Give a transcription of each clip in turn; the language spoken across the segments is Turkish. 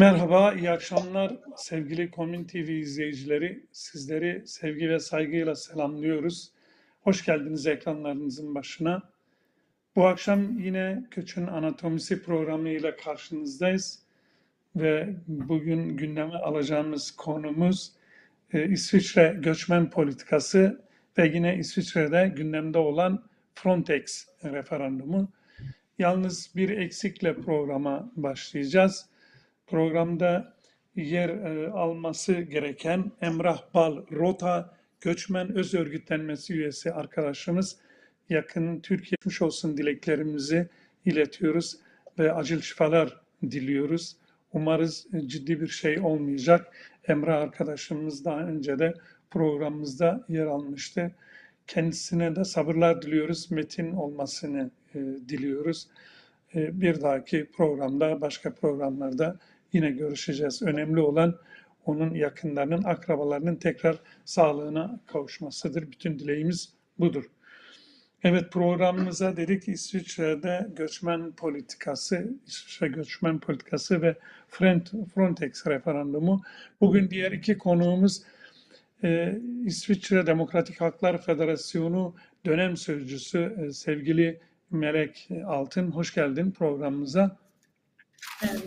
Merhaba, iyi akşamlar sevgili Komün TV izleyicileri. Sizleri sevgi ve saygıyla selamlıyoruz. Hoş geldiniz ekranlarınızın başına. Bu akşam yine Köç'ün Anatomisi programıyla karşınızdayız. Ve bugün gündeme alacağımız konumuz e, İsviçre göçmen politikası ve yine İsviçre'de gündemde olan Frontex referandumu. Yalnız bir eksikle programa başlayacağız programda yer e, alması gereken Emrah Bal Rota Göçmen Öz Örgütlenmesi üyesi arkadaşımız yakın Türkiye geçmiş olsun dileklerimizi iletiyoruz ve acil şifalar diliyoruz. Umarız ciddi bir şey olmayacak. Emrah arkadaşımız daha önce de programımızda yer almıştı. Kendisine de sabırlar diliyoruz. Metin olmasını e, diliyoruz. E, bir dahaki programda, başka programlarda yine görüşeceğiz. Önemli olan onun yakınlarının, akrabalarının tekrar sağlığına kavuşmasıdır. Bütün dileğimiz budur. Evet programımıza dedik İsviçre'de göçmen politikası, İsviçre göçmen politikası ve Frontex referandumu. Bugün diğer iki konuğumuz e, İsviçre Demokratik Haklar Federasyonu dönem sözcüsü e, sevgili Melek Altın. Hoş geldin programımıza. Evet.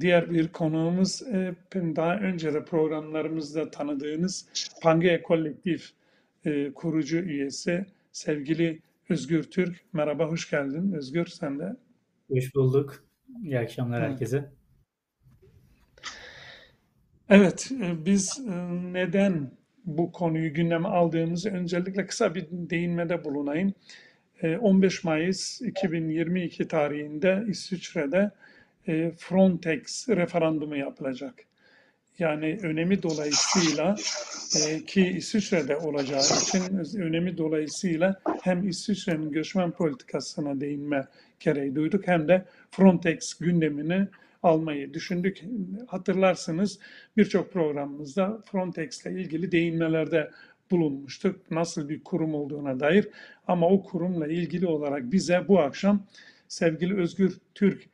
Diğer bir konuğumuz e, daha önce de programlarımızda tanıdığınız Pangea Kolektif e, kurucu üyesi sevgili Özgür Türk. Merhaba, hoş geldin Özgür sen de. Hoş bulduk. İyi akşamlar evet. herkese. Evet, e, biz neden bu konuyu gündeme aldığımızı öncelikle kısa bir değinmede bulunayım. 15 Mayıs 2022 tarihinde İsviçre'de e, Frontex referandumu yapılacak. Yani önemi dolayısıyla e, ki İsviçre'de olacağı için önemi dolayısıyla hem İsviçre'nin göçmen politikasına değinme gereği duyduk hem de Frontex gündemini almayı düşündük. Hatırlarsınız birçok programımızda Frontex ile ilgili değinmelerde bulunmuştuk. Nasıl bir kurum olduğuna dair ama o kurumla ilgili olarak bize bu akşam sevgili Özgür Türk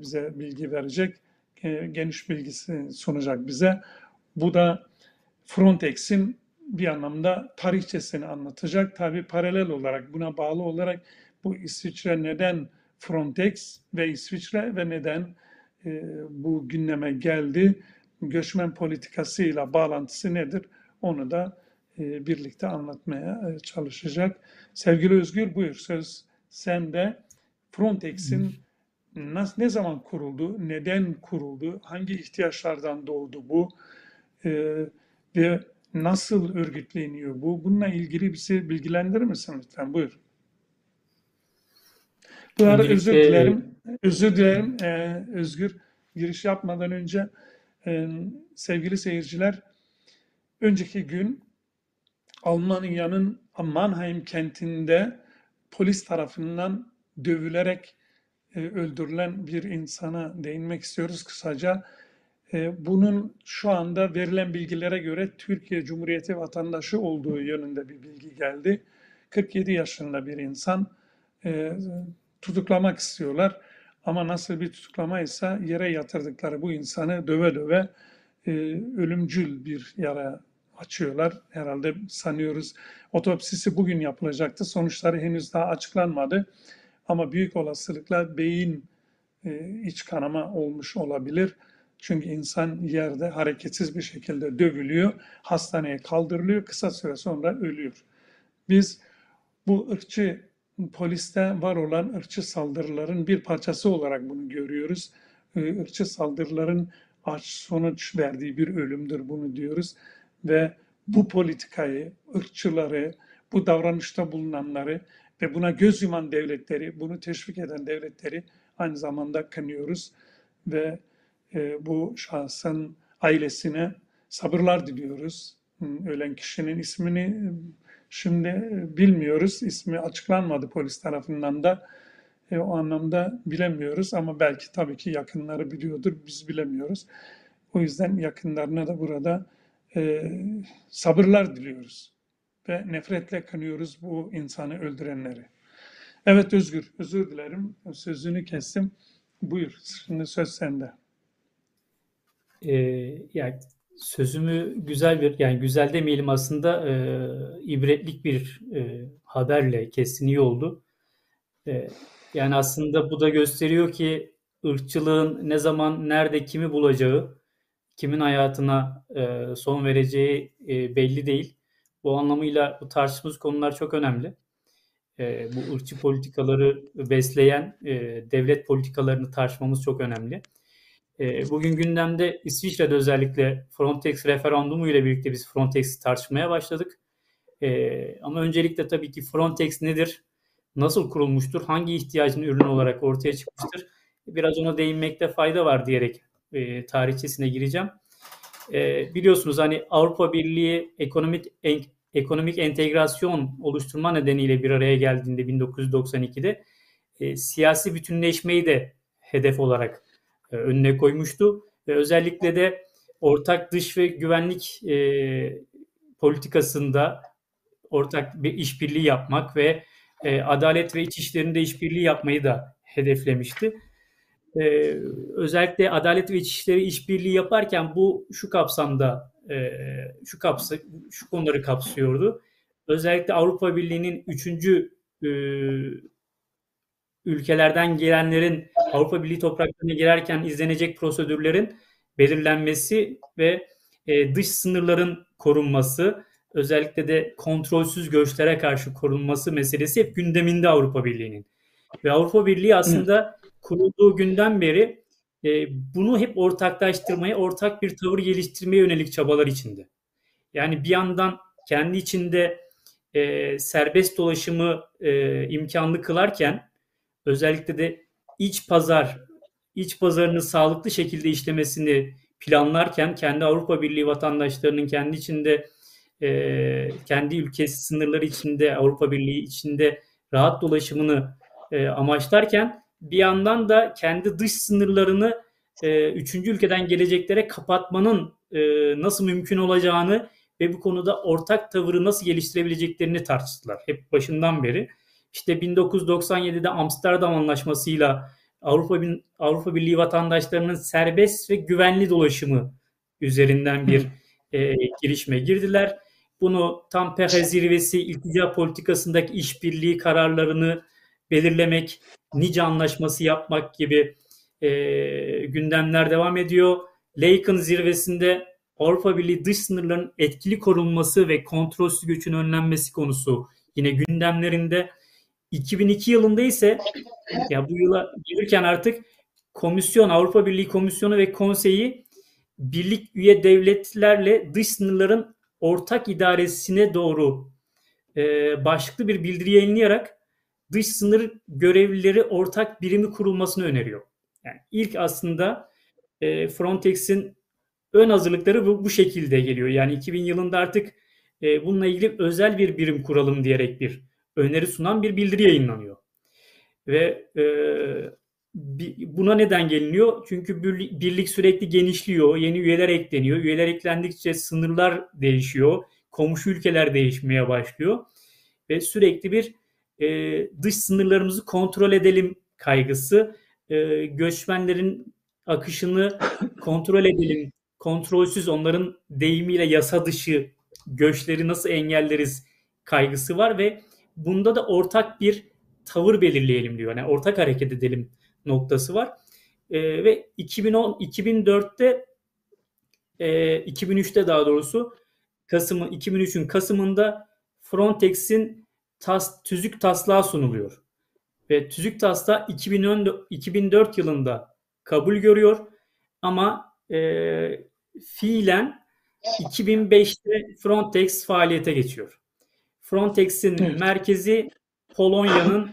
bize bilgi verecek, e, geniş bilgisi sunacak bize. Bu da Frontex'in bir anlamda tarihçesini anlatacak. Tabi paralel olarak buna bağlı olarak bu İsviçre neden Frontex ve İsviçre ve neden e, bu gündeme geldi, göçmen politikasıyla bağlantısı nedir onu da e, birlikte anlatmaya e, çalışacak. Sevgili Özgür buyur söz sende. Frontex'in nasıl, ne zaman kuruldu, neden kuruldu, hangi ihtiyaçlardan doğdu bu e, ve nasıl örgütleniyor bu? Bununla ilgili bizi bilgilendirir misin lütfen? Buyur. Bu arada özür dilerim. Özür dilerim e, Özgür. Giriş yapmadan önce e, sevgili seyirciler önceki gün Almanya'nın Mannheim kentinde polis tarafından dövülerek öldürülen bir insana değinmek istiyoruz kısaca. E, bunun şu anda verilen bilgilere göre Türkiye Cumhuriyeti vatandaşı olduğu yönünde bir bilgi geldi. 47 yaşında bir insan e, tutuklamak istiyorlar. Ama nasıl bir tutuklamaysa yere yatırdıkları bu insanı döve döve ölümcül bir yara açıyorlar. Herhalde sanıyoruz otopsisi bugün yapılacaktı. Sonuçları henüz daha açıklanmadı. Ama büyük olasılıkla beyin e, iç kanama olmuş olabilir. Çünkü insan yerde hareketsiz bir şekilde dövülüyor, hastaneye kaldırılıyor, kısa süre sonra ölüyor. Biz bu ırkçı poliste var olan ırkçı saldırıların bir parçası olarak bunu görüyoruz. E, ırkçı saldırıların aç sonuç verdiği bir ölümdür bunu diyoruz ve bu politikayı, ırkçıları, bu davranışta bulunanları ve buna göz yuman devletleri, bunu teşvik eden devletleri aynı zamanda kınıyoruz ve e, bu şahsın ailesine sabırlar diliyoruz. Ölen kişinin ismini e, şimdi e, bilmiyoruz. İsmi açıklanmadı polis tarafından da. E, o anlamda bilemiyoruz ama belki tabii ki yakınları biliyordur, biz bilemiyoruz. O yüzden yakınlarına da burada e, sabırlar diliyoruz ve nefretle kınıyoruz bu insanı öldürenleri. Evet Özgür, özür dilerim. Sözünü kestim. Buyur. Şimdi söz sende. Ee, yani sözümü güzel bir yani güzel demeyelim aslında e, ibretlik bir e, haberle kesin iyi oldu. E, yani aslında bu da gösteriyor ki ırkçılığın ne zaman nerede kimi bulacağı, kimin hayatına e, son vereceği e, belli değil. Bu anlamıyla bu tartışmamız konular çok önemli. E, bu ırkçı politikaları besleyen e, devlet politikalarını tartışmamız çok önemli. E, bugün gündemde İsviçre'de özellikle Frontex referandumu ile birlikte biz Frontex'i tartışmaya başladık. E, ama öncelikle tabii ki Frontex nedir? Nasıl kurulmuştur? Hangi ihtiyacın ürünü olarak ortaya çıkmıştır? Biraz ona değinmekte fayda var diyerek e, tarihçesine gireceğim. E, biliyorsunuz hani Avrupa Birliği ekonomik en, ekonomik entegrasyon oluşturma nedeniyle bir araya geldiğinde 1992'de e, siyasi bütünleşmeyi de hedef olarak e, önüne koymuştu ve özellikle de ortak dış ve güvenlik e, politikasında ortak bir işbirliği yapmak ve e, adalet ve iç işlerinde işbirliği yapmayı da hedeflemişti. E, özellikle adalet ve iç işleri işbirliği yaparken bu şu kapsamda e, şu kapsa şu konuları kapsıyordu. Özellikle Avrupa Birliği'nin üçüncü e, ülkelerden gelenlerin Avrupa Birliği topraklarına girerken izlenecek prosedürlerin belirlenmesi ve e, dış sınırların korunması, özellikle de kontrolsüz göçlere karşı korunması meselesi hep gündeminde Avrupa Birliği'nin. Ve Avrupa Birliği aslında kurulduğu günden beri e, bunu hep ortaklaştırmaya, ortak bir tavır geliştirmeye yönelik çabalar içinde. Yani bir yandan kendi içinde e, serbest dolaşımı e, imkanlı kılarken özellikle de iç pazar, iç pazarını sağlıklı şekilde işlemesini planlarken kendi Avrupa Birliği vatandaşlarının kendi içinde e, kendi ülkesi sınırları içinde Avrupa Birliği içinde rahat dolaşımını e, amaçlarken bir yandan da kendi dış sınırlarını e, üçüncü ülkeden geleceklere kapatmanın e, nasıl mümkün olacağını ve bu konuda ortak tavırı nasıl geliştirebileceklerini tartıştılar hep başından beri. İşte 1997'de Amsterdam Anlaşması'yla Avrupa Avrupa Birliği vatandaşlarının serbest ve güvenli dolaşımı üzerinden bir e, girişime girdiler. Bunu Tampere zirvesi iltica politikasındaki işbirliği kararlarını belirlemek, Nice Anlaşması yapmak gibi e, gündemler devam ediyor. Laken zirvesinde Avrupa Birliği dış sınırlarının etkili korunması ve kontrolsüz göçün önlenmesi konusu yine gündemlerinde. 2002 yılında ise ya bu yıla gelirken artık Komisyon, Avrupa Birliği Komisyonu ve Konseyi birlik üye devletlerle dış sınırların ortak idaresine doğru e, başlıklı bir bildiri yayınlayarak dış sınır görevlileri ortak birimi kurulmasını öneriyor. Yani ilk aslında e, Frontex'in ön hazırlıkları bu, bu şekilde geliyor. Yani 2000 yılında artık e, bununla ilgili özel bir birim kuralım diyerek bir öneri sunan bir bildiri yayınlanıyor. Ve e, buna neden geliniyor? Çünkü birlik sürekli genişliyor, yeni üyeler ekleniyor. Üyeler eklendikçe sınırlar değişiyor, komşu ülkeler değişmeye başlıyor ve sürekli bir e, dış sınırlarımızı kontrol edelim kaygısı, e, göçmenlerin akışını kontrol edelim, kontrolsüz onların deyimiyle yasa dışı göçleri nasıl engelleriz kaygısı var ve bunda da ortak bir tavır belirleyelim diyor. Yani ortak hareket edelim noktası var. E, ve 2010 2004'te e, 2003'te daha doğrusu Kasım 2003'ün Kasım'ında Frontex'in tas, tüzük taslağı sunuluyor. Ve tüzük taslağı 2010, 2004 yılında kabul görüyor ama e, fiilen 2005'te Frontex faaliyete geçiyor. Frontex'in evet. merkezi Polonya'nın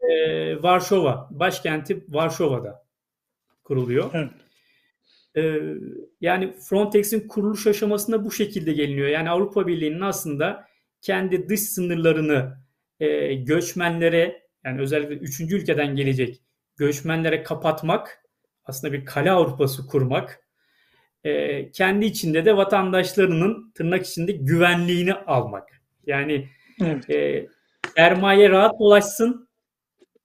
e, Varşova, başkenti Varşova'da kuruluyor. Evet. E, yani Frontex'in kuruluş aşamasında bu şekilde geliniyor. Yani Avrupa Birliği'nin aslında kendi dış sınırlarını e, göçmenlere yani özellikle üçüncü ülkeden gelecek göçmenlere kapatmak aslında bir kale Avrupası kurmak e, kendi içinde de vatandaşlarının tırnak içinde güvenliğini almak. Yani evet. e, sermaye rahat dolaşsın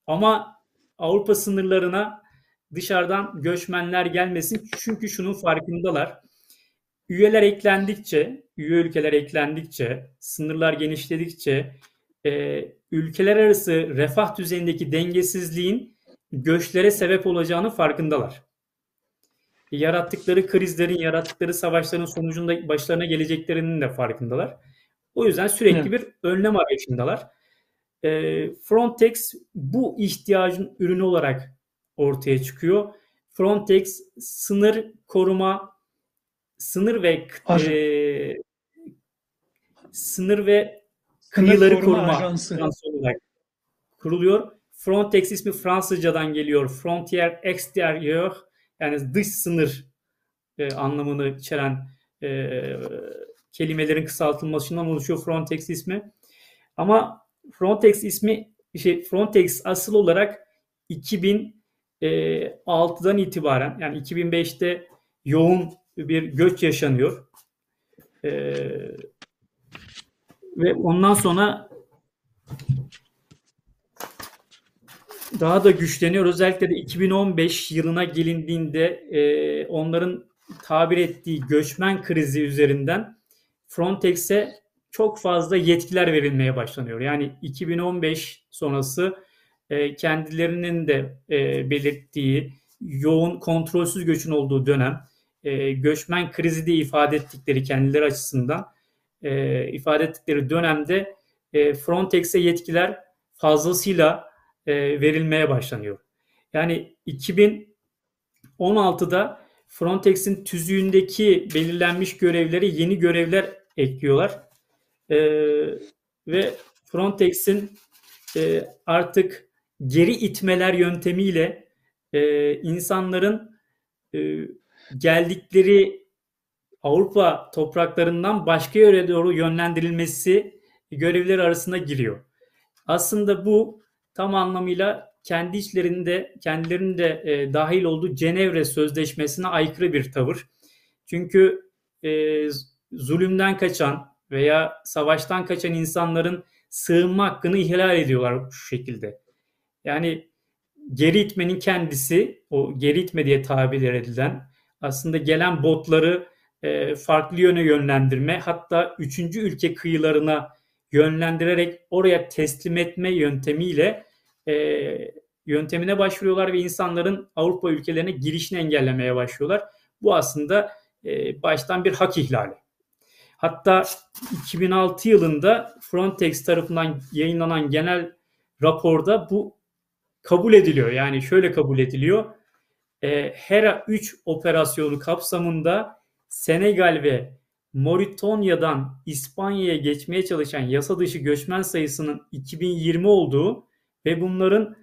ama Avrupa sınırlarına dışarıdan göçmenler gelmesin. Çünkü şunun farkındalar. Üyeler eklendikçe, üye ülkeler eklendikçe, sınırlar genişledikçe e, ülkeler arası refah düzeyindeki dengesizliğin göçlere sebep olacağını farkındalar. Yarattıkları krizlerin, yarattıkları savaşların sonucunda başlarına geleceklerinin de farkındalar. O yüzden sürekli evet. bir önlem arayışındalar. E, Frontex bu ihtiyacın ürünü olarak ortaya çıkıyor. Frontex sınır koruma, sınır ve e, sınır ve kıyıları koruma, koruma ajansı olarak kuruluyor. Frontex ismi Fransızcadan geliyor. Frontier extérieur yani dış sınır e, anlamını içeren e, kelimelerin kısaltılmasından oluşuyor Frontex ismi. Ama Frontex ismi şey Frontex asıl olarak 2006'dan e, itibaren yani 2005'te yoğun bir göç yaşanıyor. E, ve ondan sonra daha da güçleniyor. Özellikle de 2015 yılına gelindiğinde e, onların tabir ettiği göçmen krizi üzerinden Frontex'e çok fazla yetkiler verilmeye başlanıyor. Yani 2015 sonrası e, kendilerinin de e, belirttiği yoğun kontrolsüz göçün olduğu dönem, e, göçmen krizi de ifade ettikleri kendileri açısından e, ifade ettikleri dönemde e, Frontex'e yetkiler fazlasıyla e, verilmeye başlanıyor. Yani 2016'da Frontex'in tüzüğündeki belirlenmiş görevleri yeni görevler ekliyorlar. E, ve Frontex'in e, artık geri itmeler yöntemiyle e, insanların e, geldikleri Avrupa topraklarından başka yere doğru yönlendirilmesi görevleri arasında giriyor. Aslında bu tam anlamıyla kendi içlerinde kendilerinde e, dahil olduğu Cenevre Sözleşmesi'ne aykırı bir tavır. Çünkü e, zulümden kaçan veya savaştan kaçan insanların sığınma hakkını ihlal ediyorlar şu şekilde. Yani geri itmenin kendisi, o geri itme diye tabir edilen aslında gelen botları e, farklı yöne yönlendirme, hatta üçüncü ülke kıyılarına yönlendirerek oraya teslim etme yöntemiyle e, yöntemine başvuruyorlar ve insanların Avrupa ülkelerine girişini engellemeye başlıyorlar. Bu aslında e, baştan bir hak ihlali. Hatta 2006 yılında Frontex tarafından yayınlanan genel raporda bu kabul ediliyor. Yani şöyle kabul ediliyor. E, HERA 3 operasyonu kapsamında Senegal ve Moritanya'dan İspanya'ya geçmeye çalışan yasa dışı göçmen sayısının 2020 olduğu ve bunların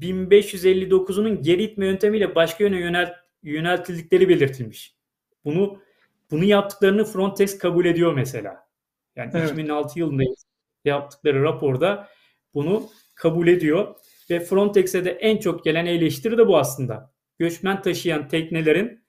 1559'unun geri itme yöntemiyle başka yöne yönelt, yöneltildikleri belirtilmiş. Bunu bunu yaptıklarını Frontex kabul ediyor mesela. Yani evet. 2006 yılında yaptıkları raporda bunu kabul ediyor ve Frontex'e de en çok gelen eleştiri de bu aslında. Göçmen taşıyan teknelerin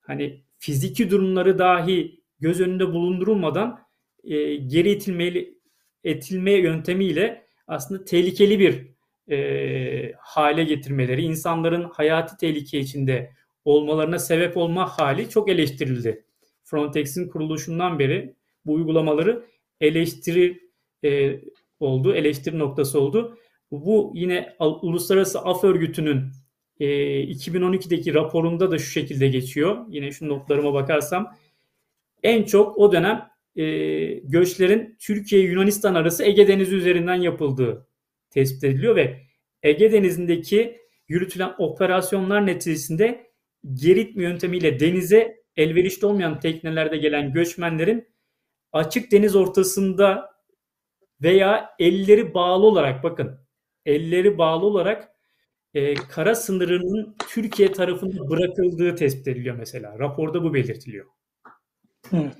hani fiziki durumları dahi göz önünde bulundurulmadan e, geri itilmeli etilme yöntemiyle aslında tehlikeli bir e, hale getirmeleri, insanların hayati tehlike içinde olmalarına sebep olma hali çok eleştirildi. Frontex'in kuruluşundan beri bu uygulamaları eleştiri e, oldu, eleştiri noktası oldu. Bu yine Uluslararası Af Örgütü'nün e, 2012'deki raporunda da şu şekilde geçiyor. Yine şu notlarıma bakarsam en çok o dönem e, göçlerin Türkiye-Yunanistan arası Ege Denizi üzerinden yapıldığı tespit ediliyor ve Ege Denizi'ndeki yürütülen operasyonlar neticesinde geritme yöntemiyle denize elverişli olmayan teknelerde gelen göçmenlerin açık deniz ortasında veya elleri bağlı olarak bakın elleri bağlı olarak e, kara sınırının Türkiye tarafında bırakıldığı tespit ediliyor mesela. Raporda bu belirtiliyor. Evet.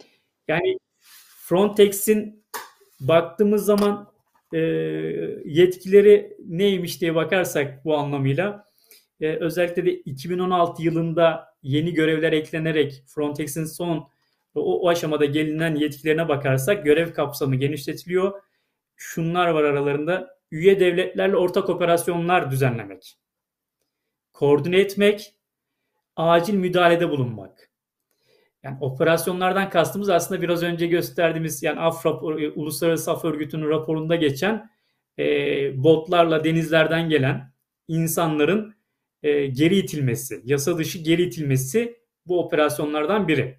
Yani Frontex'in baktığımız zaman e, yetkileri neymiş diye bakarsak bu anlamıyla e, özellikle de 2016 yılında yeni görevler eklenerek Frontex'in son o, o aşamada gelinen yetkilerine bakarsak görev kapsamı genişletiliyor. Şunlar var aralarında üye devletlerle ortak operasyonlar düzenlemek. Koordine etmek, acil müdahalede bulunmak. Yani operasyonlardan kastımız aslında biraz önce gösterdiğimiz yani AFRA, Uluslararası Af Örgütü'nün raporunda geçen e, botlarla denizlerden gelen insanların e, geri itilmesi, yasa dışı geri itilmesi bu operasyonlardan biri.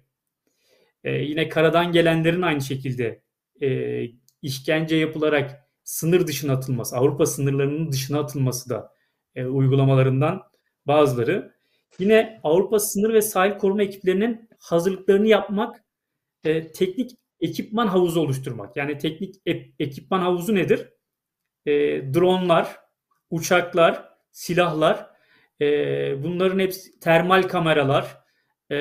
E, yine karadan gelenlerin aynı şekilde e, işkence yapılarak sınır dışına atılması, Avrupa sınırlarının dışına atılması da e, uygulamalarından bazıları. Yine Avrupa sınır ve sahil koruma ekiplerinin hazırlıklarını yapmak, e, teknik ekipman havuzu oluşturmak. Yani teknik e- ekipman havuzu nedir? E, dronlar, uçaklar, silahlar, e, bunların hepsi termal kameralar, e,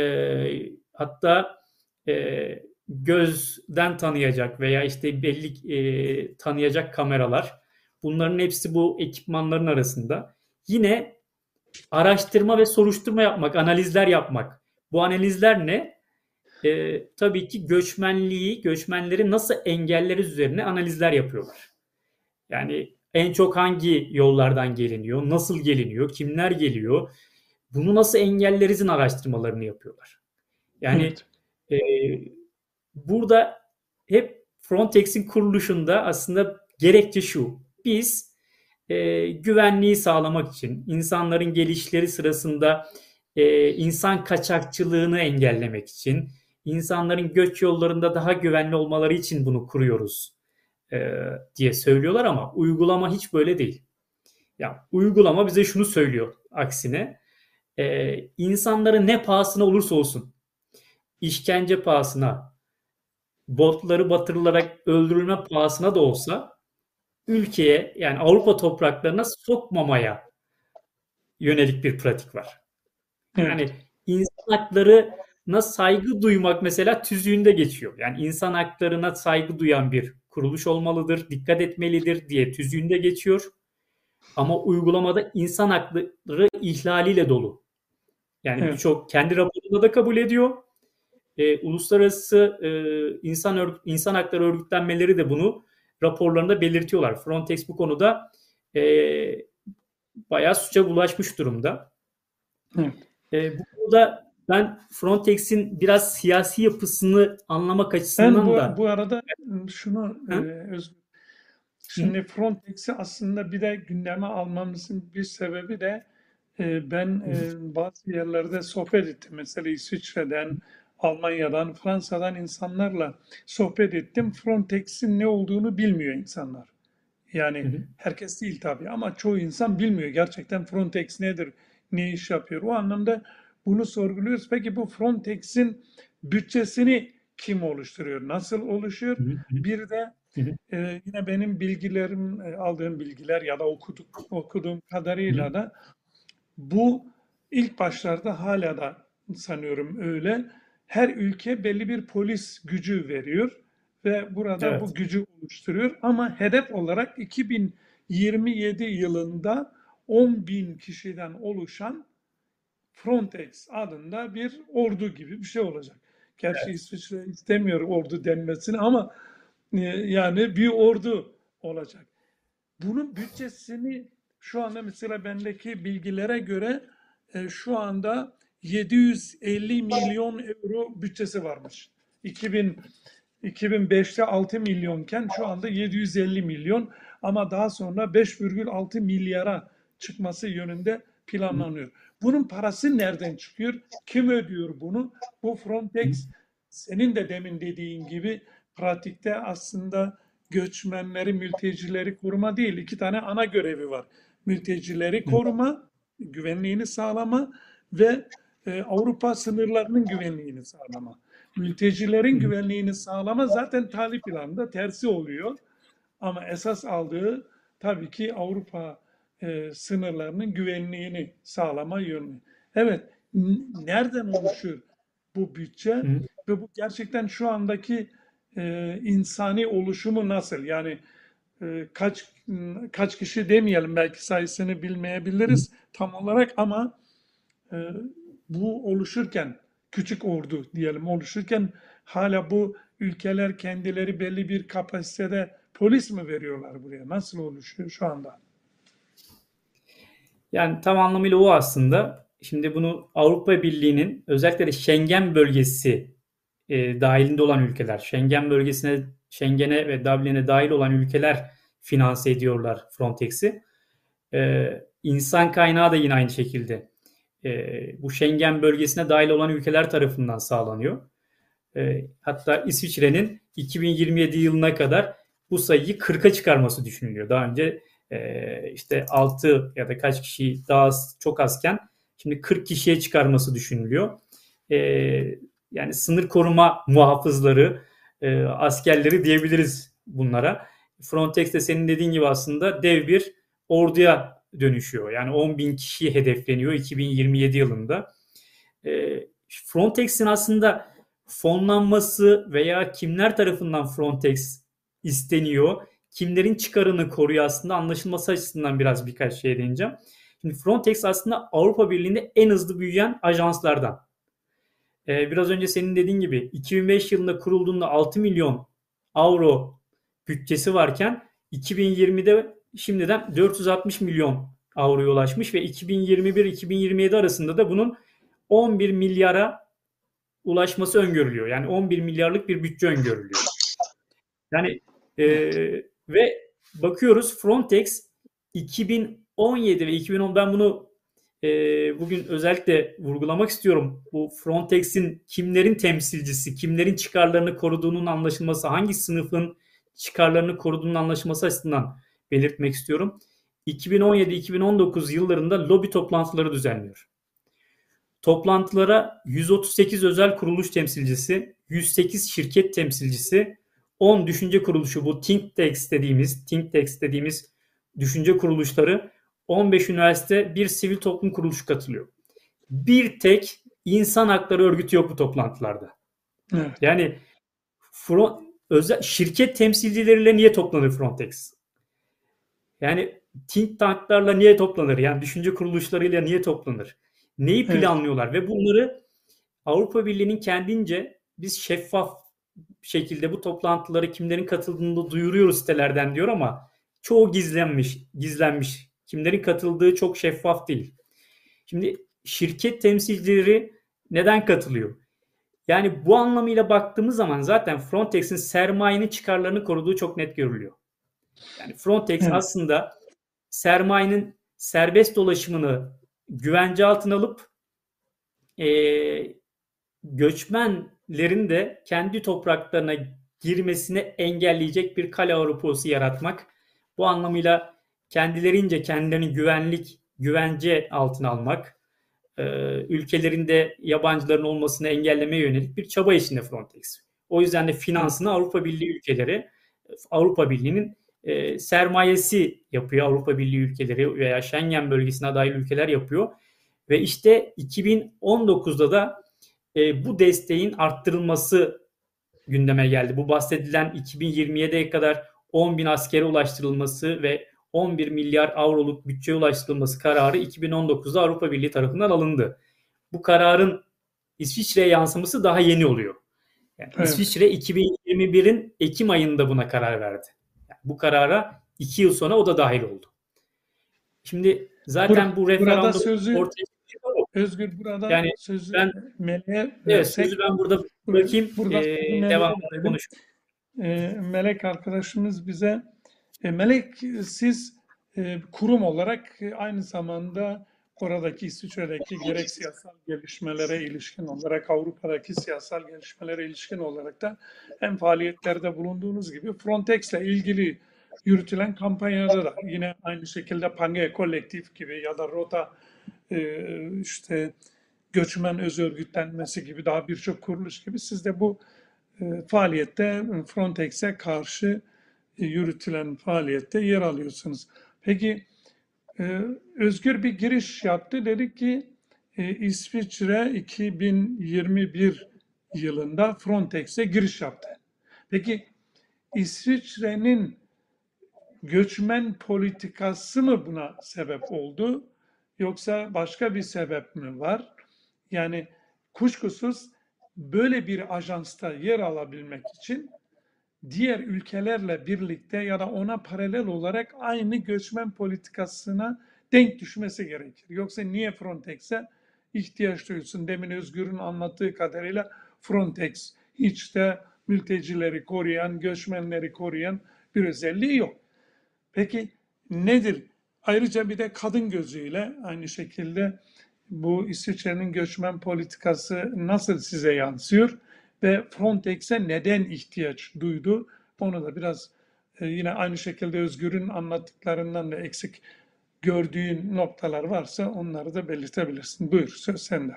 hatta e, gözden tanıyacak veya işte belli e, tanıyacak kameralar. Bunların hepsi bu ekipmanların arasında. Yine araştırma ve soruşturma yapmak, analizler yapmak. Bu analizler ne? E, tabii ki göçmenliği, göçmenleri nasıl engelleriz üzerine analizler yapıyorlar. Yani en çok hangi yollardan geliniyor, nasıl geliniyor, kimler geliyor, bunu nasıl engellerizin araştırmalarını yapıyorlar. Yani evet. e, burada hep Frontex'in kuruluşunda aslında gerekçe şu. Biz e, güvenliği sağlamak için, insanların gelişleri sırasında e, insan kaçakçılığını engellemek için, insanların göç yollarında daha güvenli olmaları için bunu kuruyoruz e, diye söylüyorlar ama uygulama hiç böyle değil. Ya uygulama bize şunu söylüyor aksine. E, insanları ne pahasına olursa olsun, işkence pahasına, botları batırılarak öldürülme pahasına da olsa ülkeye yani Avrupa topraklarına sokmamaya yönelik bir pratik var. Evet. Yani insan haklarına saygı duymak mesela tüzüğünde geçiyor. Yani insan haklarına saygı duyan bir kuruluş olmalıdır, dikkat etmelidir diye tüzüğünde geçiyor. Ama uygulamada insan hakları ihlaliyle dolu. Yani evet. birçok kendi raporunda da kabul ediyor. E, uluslararası e, insan örgüt, insan hakları örgütlenmeleri de bunu raporlarında belirtiyorlar. Frontex bu konuda e, bayağı suça bulaşmış durumda. Evet. E, bu konuda ben Frontex'in biraz siyasi yapısını anlamak açısından ben bu, da... bu arada şunu e, Özgür, şimdi Hı? Frontex'i aslında bir de gündeme almamızın bir sebebi de e, ben e, bazı yerlerde sohbet ettim. Mesela İsviçre'den, Almanya'dan, Fransa'dan insanlarla sohbet ettim. Frontex'in ne olduğunu bilmiyor insanlar. Yani hı hı. herkes değil tabii ama çoğu insan bilmiyor gerçekten Frontex nedir, ne iş yapıyor. O anlamda bunu sorguluyoruz. Peki bu Frontex'in bütçesini kim oluşturuyor? Nasıl oluşuyor? Hı hı. Bir de e, yine benim bilgilerim, e, aldığım bilgiler ya da okuduk, okuduğum kadarıyla da bu ilk başlarda hala da sanıyorum öyle. Her ülke belli bir polis gücü veriyor ve burada evet. bu gücü oluşturuyor. Ama hedef olarak 2027 yılında 10 bin kişiden oluşan Frontex adında bir ordu gibi bir şey olacak. Gerçi evet. İsviçre istemiyor ordu denmesini ama e, yani bir ordu olacak. Bunun bütçesini şu anda mesela bendeki bilgilere göre e, şu anda 750 milyon euro bütçesi varmış. 2000 2005'te 6 milyonken şu anda 750 milyon ama daha sonra 5,6 milyara çıkması yönünde planlanıyor. Bunun parası nereden çıkıyor? Kim ödüyor bunu? Bu Frontex senin de demin dediğin gibi pratikte aslında göçmenleri, mültecileri koruma değil. iki tane ana görevi var. Mültecileri koruma, güvenliğini sağlama ve e, Avrupa sınırlarının güvenliğini sağlama. Mültecilerin güvenliğini sağlama zaten talip planında tersi oluyor. Ama esas aldığı tabii ki Avrupa e, sınırlarının güvenliğini sağlama yönü. Evet, nereden oluşuyor bu bütçe Hı. ve bu gerçekten şu andaki e, insani oluşumu nasıl? Yani e, kaç kaç kişi demeyelim belki sayısını bilmeyebiliriz Hı. tam olarak ama e, bu oluşurken küçük ordu diyelim oluşurken hala bu ülkeler kendileri belli bir kapasitede polis mi veriyorlar buraya? Nasıl oluşuyor şu anda? Yani tam anlamıyla o aslında. Şimdi bunu Avrupa Birliği'nin özellikle de Schengen bölgesi e, dahilinde olan ülkeler, Schengen bölgesine, Schengen'e ve Dublin'e dahil olan ülkeler finanse ediyorlar Frontex'i. E, insan kaynağı da yine aynı şekilde e, bu Schengen bölgesine dahil olan ülkeler tarafından sağlanıyor. E, hatta İsviçre'nin 2027 yılına kadar bu sayıyı 40'a çıkarması düşünülüyor. Daha önce e, işte 6 ya da kaç kişi daha çok azken şimdi 40 kişiye çıkarması düşünülüyor. E, yani sınır koruma muhafızları, e, askerleri diyebiliriz bunlara. Frontex de senin dediğin gibi aslında dev bir orduya dönüşüyor. Yani 10 bin kişi hedefleniyor 2027 yılında. E, Frontex'in aslında fonlanması veya kimler tarafından Frontex isteniyor, kimlerin çıkarını koruyor aslında anlaşılması açısından biraz birkaç şey değineceğim. Şimdi Frontex aslında Avrupa Birliği'nde en hızlı büyüyen ajanslardan. Ee, biraz önce senin dediğin gibi 2005 yılında kurulduğunda 6 milyon avro bütçesi varken 2020'de şimdiden 460 milyon avroya ulaşmış ve 2021-2027 arasında da bunun 11 milyara ulaşması öngörülüyor. Yani 11 milyarlık bir bütçe öngörülüyor. Yani e, ve bakıyoruz Frontex 2017 ve 2010 ben bunu e, bugün özellikle vurgulamak istiyorum. Bu Frontex'in kimlerin temsilcisi, kimlerin çıkarlarını koruduğunun anlaşılması, hangi sınıfın çıkarlarını koruduğunun anlaşılması açısından belirtmek istiyorum. 2017-2019 yıllarında lobi toplantıları düzenliyor. Toplantılara 138 özel kuruluş temsilcisi, 108 şirket temsilcisi, 10 düşünce kuruluşu bu think tanks dediğimiz, think tanks dediğimiz düşünce kuruluşları 15 üniversite bir sivil toplum kuruluşu katılıyor. Bir tek insan hakları örgütü yok bu toplantılarda. Evet. Yani front, özel, şirket temsilcileriyle niye toplanır Frontex? Yani think tanklarla niye toplanır? Yani düşünce kuruluşlarıyla niye toplanır? Neyi planlıyorlar? Evet. Ve bunları Avrupa Birliği'nin kendince biz şeffaf şekilde bu toplantıları kimlerin katıldığını duyuruyoruz sitelerden diyor ama çoğu gizlenmiş, gizlenmiş. Kimlerin katıldığı çok şeffaf değil. Şimdi şirket temsilcileri neden katılıyor? Yani bu anlamıyla baktığımız zaman zaten Frontex'in sermayenin çıkarlarını koruduğu çok net görülüyor. Yani Frontex evet. aslında sermayenin serbest dolaşımını güvence altına alıp e, göçmenlerin de kendi topraklarına girmesini engelleyecek bir kale Avrupası yaratmak. Bu anlamıyla kendilerince kendilerini güvenlik, güvence altına almak, e, ülkelerinde yabancıların olmasını engellemeye yönelik bir çaba içinde Frontex. O yüzden de finansını Avrupa Birliği ülkeleri, Avrupa Birliği'nin e, sermayesi yapıyor. Avrupa Birliği ülkeleri veya Schengen bölgesine dahil ülkeler yapıyor. Ve işte 2019'da da e, bu desteğin arttırılması gündeme geldi. Bu bahsedilen 2027'ye kadar 10 bin askere ulaştırılması ve 11 milyar avroluk bütçeye ulaştırılması kararı 2019'da Avrupa Birliği tarafından alındı. Bu kararın İsviçre'ye yansıması daha yeni oluyor. Yani evet. İsviçre 2021'in Ekim ayında buna karar verdi. Bu karara 2 yıl sonra o da dahil oldu. Şimdi zaten Bur- bu referandum sözü, ortaya Özgür burada yani sözü ben, Melek'e Evet sözü ben burada bırakayım. Burada ee, devam konuş. E, Melek arkadaşımız bize e, Melek siz e, kurum olarak e, aynı zamanda oradaki İsviçre'deki gerek siyasal gelişmelere ilişkin olarak Avrupa'daki siyasal gelişmelere ilişkin olarak da hem faaliyetlerde bulunduğunuz gibi Frontex'le ilgili yürütülen kampanyada da yine aynı şekilde Pange Kolektif gibi ya da Rota e, işte göçmen öz örgütlenmesi gibi daha birçok kuruluş gibi siz de bu e, faaliyette Frontex'e karşı e, yürütülen faaliyette yer alıyorsunuz. Peki Özgür bir giriş yaptı. Dedi ki İsviçre 2021 yılında Frontex'e giriş yaptı. Peki İsviçre'nin göçmen politikası mı buna sebep oldu? Yoksa başka bir sebep mi var? Yani kuşkusuz böyle bir ajansta yer alabilmek için diğer ülkelerle birlikte ya da ona paralel olarak aynı göçmen politikasına denk düşmesi gerekir. Yoksa niye Frontex'e ihtiyaç duyulsun? Demin Özgür'ün anlattığı kadarıyla Frontex hiç de mültecileri koruyan, göçmenleri koruyan bir özelliği yok. Peki nedir? Ayrıca bir de kadın gözüyle aynı şekilde bu İsviçre'nin göçmen politikası nasıl size yansıyor ve Frontex'e neden ihtiyaç duydu? Onu da biraz e, yine aynı şekilde Özgür'ün anlattıklarından da eksik gördüğün noktalar varsa onları da belirtebilirsin. Buyur söz sende.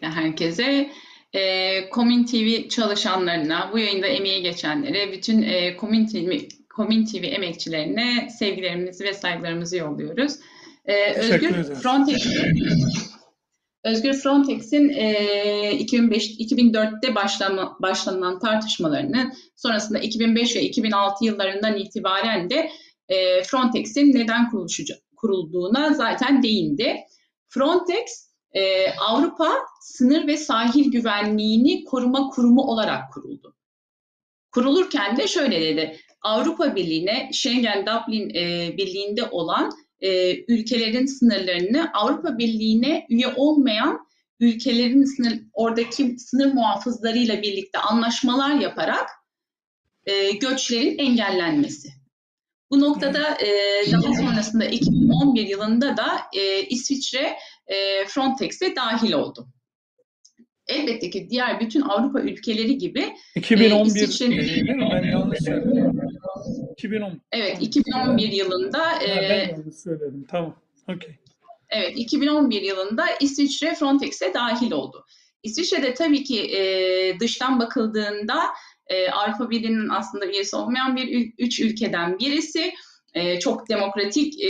Herkese. E, Komün TV çalışanlarına, bu yayında emeği geçenlere, bütün e, Komün TV, Komün TV emekçilerine sevgilerimizi ve saygılarımızı yolluyoruz. E, Özgür ederiz. Özgür Frontex'in e, 2005 2004'te başlama, başlanan tartışmalarını sonrasında 2005 ve 2006 yıllarından itibaren de e, Frontex'in neden kuruluşu, kurulduğuna zaten değindi. Frontex e, Avrupa Sınır ve Sahil Güvenliğini Koruma Kurumu olarak kuruldu. Kurulurken de şöyle dedi. Avrupa Birliği'ne, Schengen Dublin e, Birliği'nde olan e, ülkelerin sınırlarını Avrupa Birliği'ne üye olmayan ülkelerin sınır, oradaki sınır muhafızlarıyla birlikte anlaşmalar yaparak e, göçlerin engellenmesi. Bu noktada e, daha sonrasında 2011 yılında da e, İsviçre e, Frontex'e dahil oldu. Elbette ki diğer bütün Avrupa ülkeleri gibi 2011 İsviçre'nin- değil mi? Ben yanlış söyledim. 2010. evet 2011 yılında Ha, e, ben yanlış söyledim. Tamam. Okey. Evet, 2011 yılında İsviçre Frontex'e dahil oldu. İsviçre'de tabii ki e, dıştan bakıldığında e, Avrupa Birliği'nin aslında üyesi olmayan bir üç ülkeden birisi. E, çok demokratik e,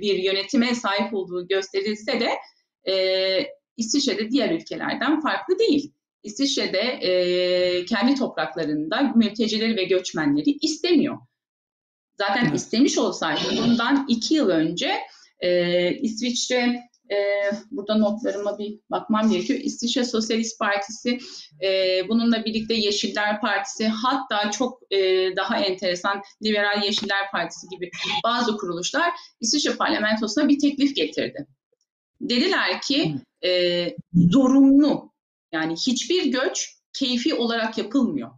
bir yönetime sahip olduğu gösterilse de e, İsviçre'de diğer ülkelerden farklı değil. İsviçre'de e, kendi topraklarında mültecileri ve göçmenleri istemiyor. Zaten istemiş olsaydı bundan iki yıl önce ee, İsviçre e, burada notlarıma bir bakmam gerekiyor. İsviçre Sosyalist Partisi, e, bununla birlikte Yeşiller Partisi, hatta çok e, daha enteresan Liberal Yeşiller Partisi gibi bazı kuruluşlar İsviçre parlamentosuna bir teklif getirdi. Dediler ki e, zorunlu yani hiçbir göç keyfi olarak yapılmıyor.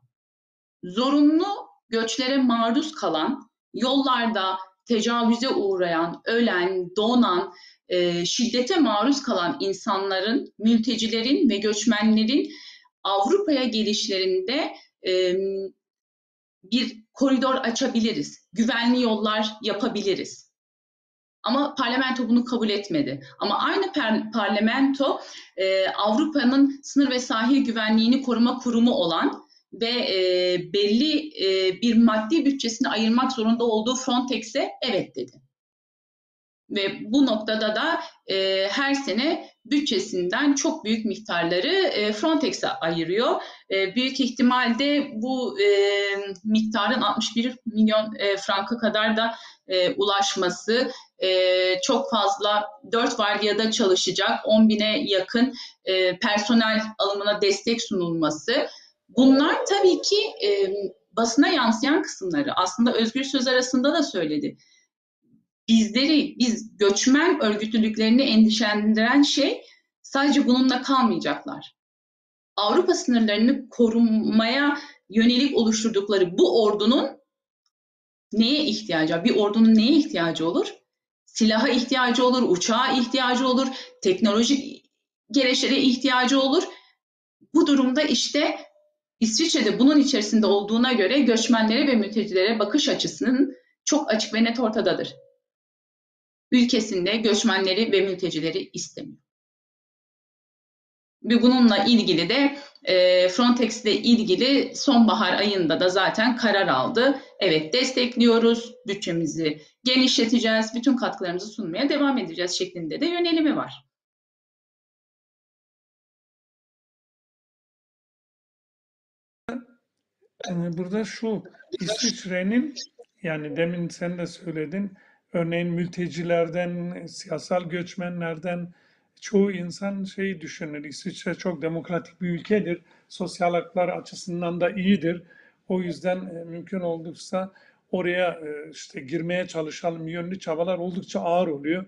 Zorunlu göçlere maruz kalan, yollarda tecavüze uğrayan, ölen, donan, e, şiddete maruz kalan insanların, mültecilerin ve göçmenlerin Avrupa'ya gelişlerinde e, bir koridor açabiliriz. Güvenli yollar yapabiliriz. Ama parlamento bunu kabul etmedi. Ama aynı par- parlamento e, Avrupa'nın sınır ve sahil güvenliğini koruma kurumu olan ve e, belli e, bir maddi bütçesini ayırmak zorunda olduğu Frontex'e evet dedi. Ve bu noktada da e, her sene bütçesinden çok büyük miktarları e, Frontex'e ayırıyor. E, büyük ihtimalde bu e, miktarın 61 milyon e, franka kadar da e, ulaşması, e, çok fazla 4 vardiyada çalışacak 10 bine yakın e, personel alımına destek sunulması, Bunlar tabii ki e, basına yansıyan kısımları. Aslında Özgür Söz arasında da söyledi. Bizleri, biz göçmen örgütlülüklerini endişelendiren şey sadece bununla kalmayacaklar. Avrupa sınırlarını korumaya yönelik oluşturdukları bu ordunun neye ihtiyacı? Bir ordunun neye ihtiyacı olur? Silaha ihtiyacı olur, uçağa ihtiyacı olur, teknolojik gereçlere ihtiyacı olur. Bu durumda işte İsviçre'de bunun içerisinde olduğuna göre göçmenlere ve mültecilere bakış açısının çok açık ve net ortadadır. Ülkesinde göçmenleri ve mültecileri istemiyor. Ve bununla ilgili de Frontex ile ilgili sonbahar ayında da zaten karar aldı. Evet destekliyoruz, bütçemizi genişleteceğiz, bütün katkılarımızı sunmaya devam edeceğiz şeklinde de yönelimi var. Ee, Burada şu İsviçre'nin yani demin sen de söyledin örneğin mültecilerden, siyasal göçmenlerden çoğu insan şeyi düşünür. İsviçre çok demokratik bir ülkedir. Sosyal haklar açısından da iyidir. O yüzden e, mümkün oldukça oraya e, işte girmeye çalışalım yönlü çabalar oldukça ağır oluyor.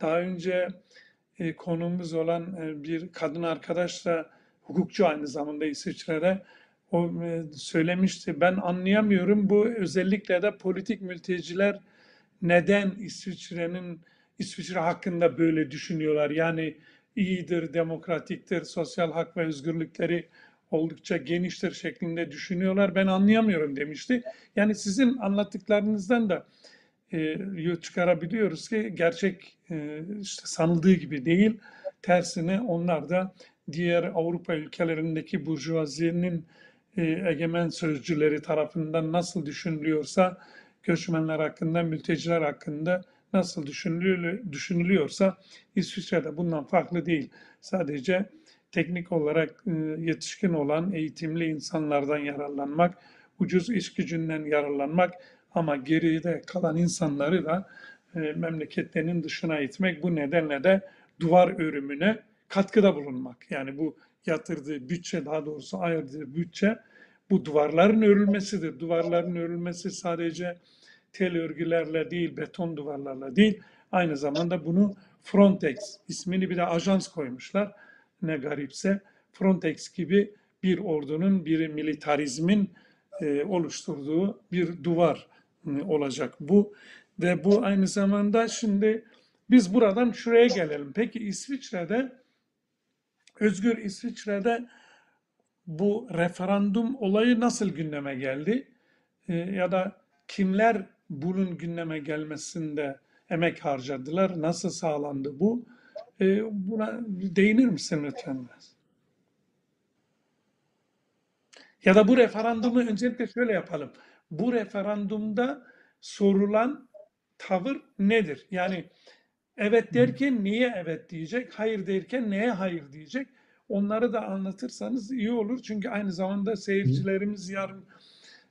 Daha önce e, konumuz olan e, bir kadın arkadaşla hukukçu aynı zamanda İsviçre'de o söylemişti. Ben anlayamıyorum bu özellikle de politik mülteciler neden İsviçre'nin İsviçre hakkında böyle düşünüyorlar. Yani iyidir, demokratiktir, sosyal hak ve özgürlükleri oldukça geniştir şeklinde düşünüyorlar. Ben anlayamıyorum demişti. Yani sizin anlattıklarınızdan da e, çıkarabiliyoruz ki gerçek e, işte sanıldığı gibi değil. Tersine onlar da diğer Avrupa ülkelerindeki burjuvazinin e, egemen sözcüleri tarafından nasıl düşünülüyorsa göçmenler hakkında, mülteciler hakkında nasıl düşünülüyorsa İsviçre'de bundan farklı değil. Sadece teknik olarak e, yetişkin olan eğitimli insanlardan yararlanmak, ucuz iş gücünden yararlanmak ama geride kalan insanları da e, memleketlerinin dışına itmek bu nedenle de duvar örümüne katkıda bulunmak. Yani bu yatırdığı bütçe daha doğrusu ayırdığı bütçe bu duvarların örülmesidir. Duvarların örülmesi sadece tel örgülerle değil, beton duvarlarla değil, aynı zamanda bunu Frontex ismini bir de ajans koymuşlar. Ne garipse Frontex gibi bir ordunun, bir militarizmin e, oluşturduğu bir duvar e, olacak bu. Ve bu aynı zamanda şimdi biz buradan şuraya gelelim. Peki İsviçre'de, Özgür İsviçre'de bu referandum olayı nasıl gündeme geldi? E, ya da kimler bunun gündeme gelmesinde emek harcadılar? Nasıl sağlandı bu? E, buna değinir misin lütfen Ya da bu referandumu öncelikle şöyle yapalım. Bu referandumda sorulan tavır nedir? Yani evet derken niye evet diyecek, hayır derken neye hayır diyecek? Onları da anlatırsanız iyi olur. Çünkü aynı zamanda seyircilerimiz yarın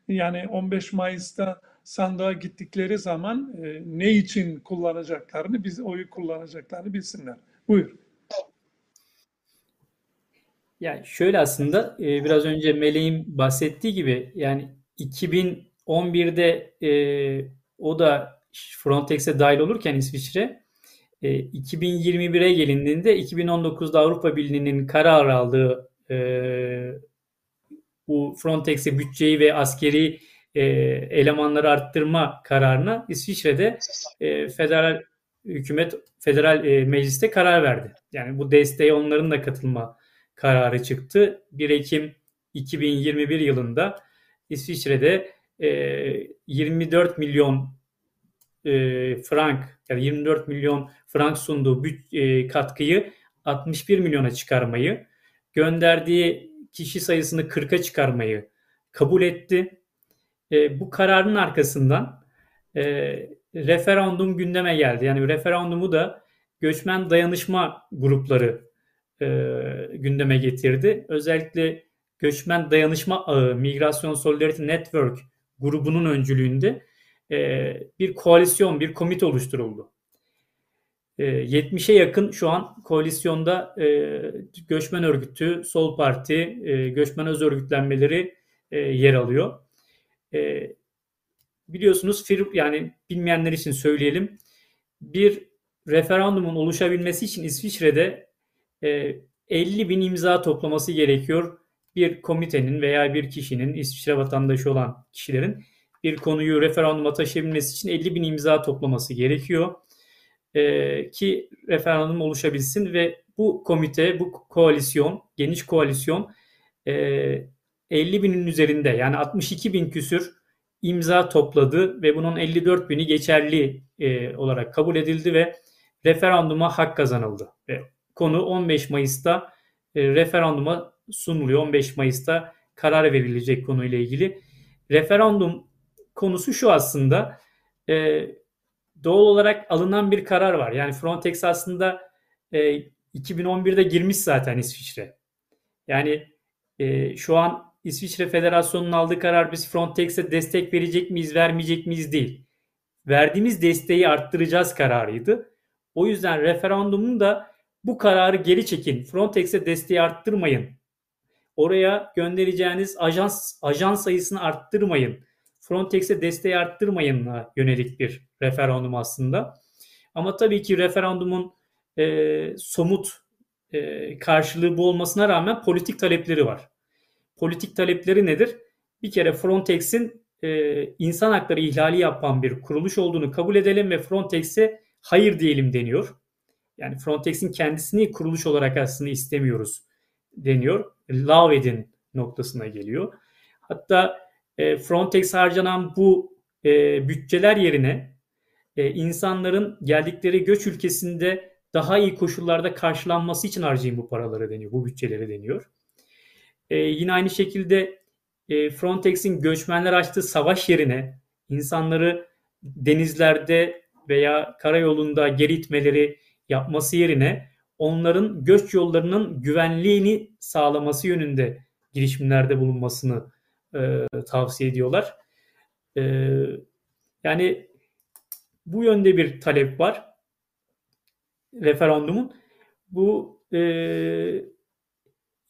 yani 15 Mayıs'ta sandığa gittikleri zaman e, ne için kullanacaklarını, biz oyu kullanacaklarını bilsinler. Buyur. Yani şöyle aslında e, biraz önce Meleğin bahsettiği gibi yani 2011'de e, o da Frontex'e dahil olurken İsviçre e, 2021'e gelindiğinde 2019'da Avrupa Birliği'nin karar aldığı e, bu Frontex'e bütçeyi ve askeri e, elemanları arttırma kararına İsviçre'de e, federal hükümet federal e, mecliste karar verdi. Yani bu desteğe onların da katılma kararı çıktı. 1 Ekim 2021 yılında İsviçre'de e, 24 milyon e, frank yani 24 milyon frank sunduğu büt, e, katkıyı 61 milyona çıkarmayı, gönderdiği kişi sayısını 40'a çıkarmayı kabul etti. E, bu kararın arkasından e, referandum gündeme geldi. Yani referandumu da göçmen dayanışma grupları e, gündeme getirdi. Özellikle göçmen dayanışma ağı Migration Solidarity Network grubunun öncülüğünde e, bir koalisyon, bir komite oluşturuldu. E, 70'e yakın şu an koalisyonda e, göçmen örgütü, Sol Parti, e, göçmen öz örgütlenmeleri e, yer alıyor. E, biliyorsunuz yani bilmeyenler için söyleyelim. Bir referandumun oluşabilmesi için İsviçre'de e, 50 bin imza toplaması gerekiyor. Bir komitenin veya bir kişinin İsviçre vatandaşı olan kişilerin bir konuyu referanduma taşıyabilmesi için 50 bin imza toplaması gerekiyor. E, ki referandum oluşabilsin ve bu komite, bu koalisyon, geniş koalisyon e, 50 binin üzerinde yani 62 bin küsür imza topladı ve bunun 54 bini geçerli e, olarak kabul edildi ve referanduma hak kazanıldı. Ve konu 15 Mayıs'ta e, referanduma sunuluyor. 15 Mayıs'ta karar verilecek konuyla ilgili. Referandum konusu şu aslında e, doğal olarak alınan bir karar var. Yani Frontex aslında e, 2011'de girmiş zaten İsviçre. Yani e, şu an İsviçre Federasyonu'nun aldığı karar biz Frontex'e destek verecek miyiz, vermeyecek miyiz değil. Verdiğimiz desteği arttıracağız kararıydı. O yüzden referandumun da bu kararı geri çekin. Frontex'e desteği arttırmayın. Oraya göndereceğiniz ajans ajan sayısını arttırmayın. Frontex'e desteği arttırmayınla yönelik bir referandum aslında. Ama tabii ki referandumun e, somut e, karşılığı bu olmasına rağmen politik talepleri var. Politik talepleri nedir? Bir kere Frontex'in e, insan hakları ihlali yapan bir kuruluş olduğunu kabul edelim ve Frontex'e hayır diyelim deniyor. Yani Frontex'in kendisini kuruluş olarak aslında istemiyoruz deniyor. Love edin noktasına geliyor. Hatta e, Frontex harcanan bu e, bütçeler yerine e, insanların geldikleri göç ülkesinde daha iyi koşullarda karşılanması için harcayın bu paraları deniyor, bu bütçeleri deniyor. E, yine aynı şekilde e, Frontex'in göçmenler açtığı savaş yerine insanları denizlerde veya karayolunda geri itmeleri yapması yerine onların göç yollarının güvenliğini sağlaması yönünde girişimlerde bulunmasını e, tavsiye ediyorlar. E, yani bu yönde bir talep var referandumun. Bu e,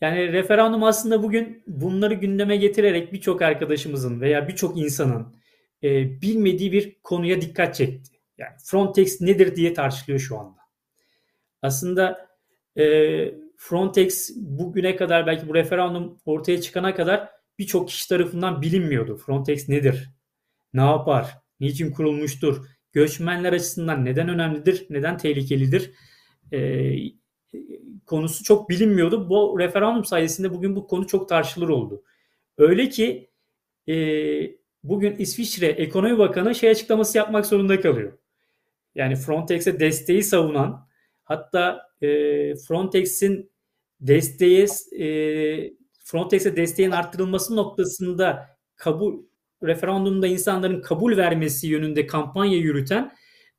yani referandum aslında bugün bunları gündeme getirerek birçok arkadaşımızın veya birçok insanın e, bilmediği bir konuya dikkat çekti. Yani Frontex nedir diye tartışılıyor şu anda. Aslında e, Frontex bugüne kadar belki bu referandum ortaya çıkana kadar birçok kişi tarafından bilinmiyordu. Frontex nedir? Ne yapar? Niçin kurulmuştur? Göçmenler açısından neden önemlidir? Neden tehlikelidir? E, konusu çok bilinmiyordu. Bu referandum sayesinde bugün bu konu çok tartışılır oldu. Öyle ki e, bugün İsviçre Ekonomi Bakanı şey açıklaması yapmak zorunda kalıyor. Yani Frontex'e desteği savunan hatta e, Frontex'in desteğe e, Frontex'e desteğin arttırılması noktasında kabul referandumda insanların kabul vermesi yönünde kampanya yürüten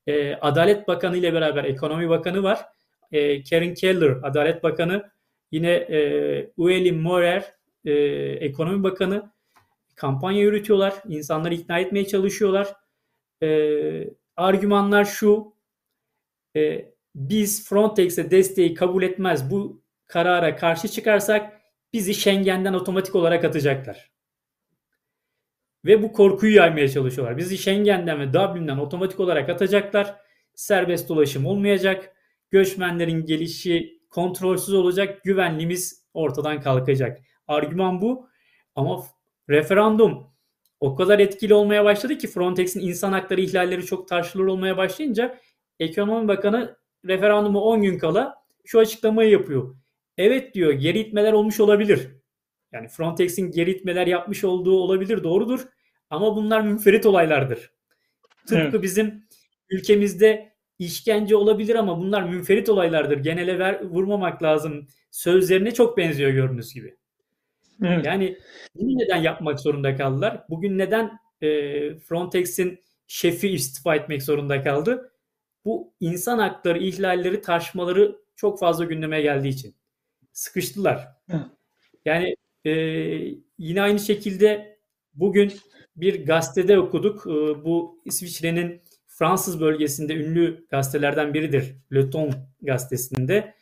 e, Adalet Bakanı ile beraber Ekonomi Bakanı var. E, Karen Keller Adalet Bakanı, yine e, Ueli Morer e, Ekonomi Bakanı kampanya yürütüyorlar. İnsanları ikna etmeye çalışıyorlar. E, argümanlar şu, e, biz Frontex'e desteği kabul etmez bu karara karşı çıkarsak bizi Schengen'den otomatik olarak atacaklar. Ve bu korkuyu yaymaya çalışıyorlar. Bizi Schengen'den ve Dublin'den otomatik olarak atacaklar. Serbest dolaşım olmayacak. Göçmenlerin gelişi kontrolsüz olacak. Güvenliğimiz ortadan kalkacak. Argüman bu. Ama referandum o kadar etkili olmaya başladı ki Frontex'in insan hakları ihlalleri çok tartışılır olmaya başlayınca Ekonomi Bakanı referanduma 10 gün kala şu açıklamayı yapıyor. Evet diyor geri itmeler olmuş olabilir. Yani Frontex'in geri itmeler yapmış olduğu olabilir doğrudur. Ama bunlar münferit olaylardır. Tıpkı evet. bizim ülkemizde işkence olabilir ama bunlar münferit olaylardır. Genele ver, vurmamak lazım. Sözlerine çok benziyor gördüğünüz gibi. Evet. Yani bunu neden yapmak zorunda kaldılar? Bugün neden e, Frontex'in şefi istifa etmek zorunda kaldı? Bu insan hakları ihlalleri tartışmaları çok fazla gündeme geldiği için. Sıkıştılar. Evet. Yani e, yine aynı şekilde bugün bir gazetede okuduk. E, bu İsviçre'nin Fransız bölgesinde ünlü gazetelerden biridir. Le Ton gazetesinde.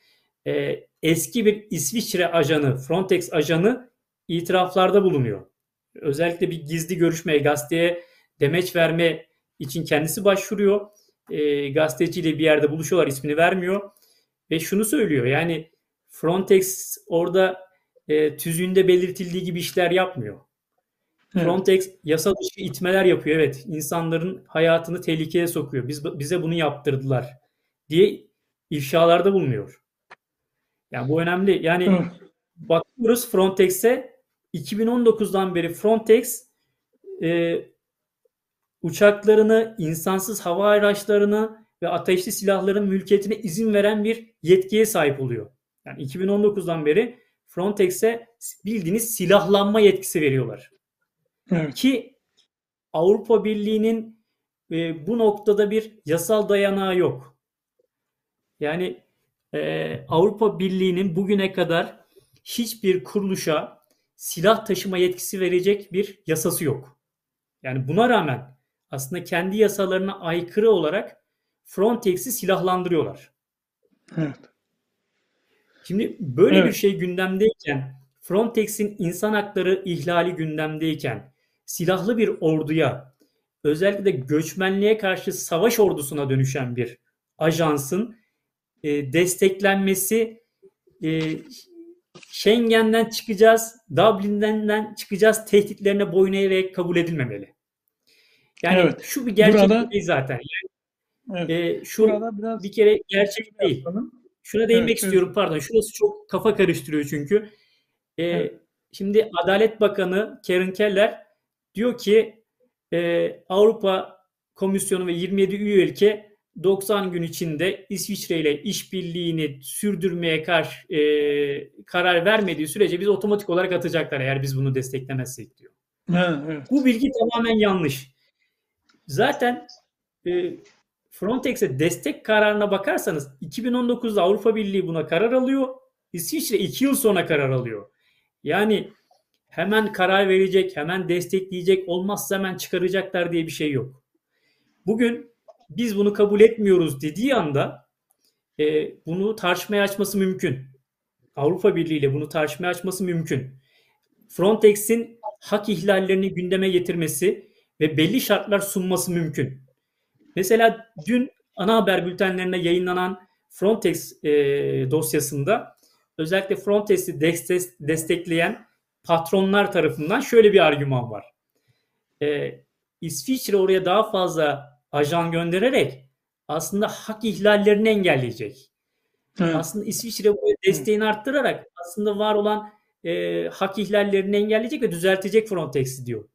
E, eski bir İsviçre ajanı, Frontex ajanı itiraflarda bulunuyor. Özellikle bir gizli görüşmeye, gazeteye demeç verme için kendisi başvuruyor. E, gazeteciyle bir yerde buluşuyorlar, ismini vermiyor. Ve şunu söylüyor yani Frontex orada e, tüzüğünde belirtildiği gibi işler yapmıyor. Evet. Frontex yasa dışı itmeler yapıyor. Evet, insanların hayatını tehlikeye sokuyor. Biz bize bunu yaptırdılar diye ifşalarda bulunuyor. Yani bu önemli. Yani evet. bakıyoruz Frontex'e 2019'dan beri Frontex e, uçaklarını, insansız hava araçlarını ve ateşli silahların mülkiyetine izin veren bir yetkiye sahip oluyor. Yani 2019'dan beri Frontex'e bildiğiniz silahlanma yetkisi veriyorlar. Evet. Ki Avrupa Birliği'nin e, bu noktada bir yasal dayanağı yok. Yani e, Avrupa Birliği'nin bugüne kadar hiçbir kuruluşa silah taşıma yetkisi verecek bir yasası yok. Yani buna rağmen aslında kendi yasalarına aykırı olarak Frontex'i silahlandırıyorlar. Evet. Şimdi böyle evet. bir şey gündemdeyken Frontex'in insan hakları ihlali gündemdeyken silahlı bir orduya, özellikle de göçmenliğe karşı savaş ordusuna dönüşen bir ajansın e, desteklenmesi e, Schengen'den çıkacağız, Dublin'den çıkacağız tehditlerine boyun eğerek kabul edilmemeli. Yani Evet. şu bir gerçek Burada- değil zaten. Evet. E, şu Burada biraz bir kere gerçek değil. yapalım. Şuna değinmek Evet, istiyorum pardon. Şurası çok kafa karıştırıyor çünkü. Ee, Evet. Şimdi Adalet Bakanı Karen Keller diyor ki e, Avrupa Komisyonu ve 27 üye ülke 90 gün içinde İsviçre ile işbirliğini sürdürmeye karşı e, karar vermediği sürece biz otomatik olarak atacaklar eğer biz bunu desteklemezsek diyor. Evet. Bu bilgi tamamen yanlış. Zaten e, Frontex'e destek kararına bakarsanız 2019'da Avrupa Birliği buna karar alıyor. İsviçre 2 yıl sonra karar alıyor. Yani hemen karar verecek, hemen destekleyecek, olmazsa hemen çıkaracaklar diye bir şey yok. Bugün biz bunu kabul etmiyoruz dediği anda e, bunu tartışmaya açması mümkün. Avrupa Birliği ile bunu tartışmaya açması mümkün. Frontex'in hak ihlallerini gündeme getirmesi ve belli şartlar sunması mümkün. Mesela dün ana haber bültenlerine yayınlanan Frontex e, dosyasında özellikle Frontex'i destek- destekleyen patronlar tarafından şöyle bir argüman var. E, İsviçre oraya daha fazla ajan göndererek aslında hak ihlallerini engelleyecek. Evet. Aslında İsviçre buraya desteğini arttırarak aslında var olan e, hak ihlallerini engelleyecek ve düzeltecek Frontex'i diyor.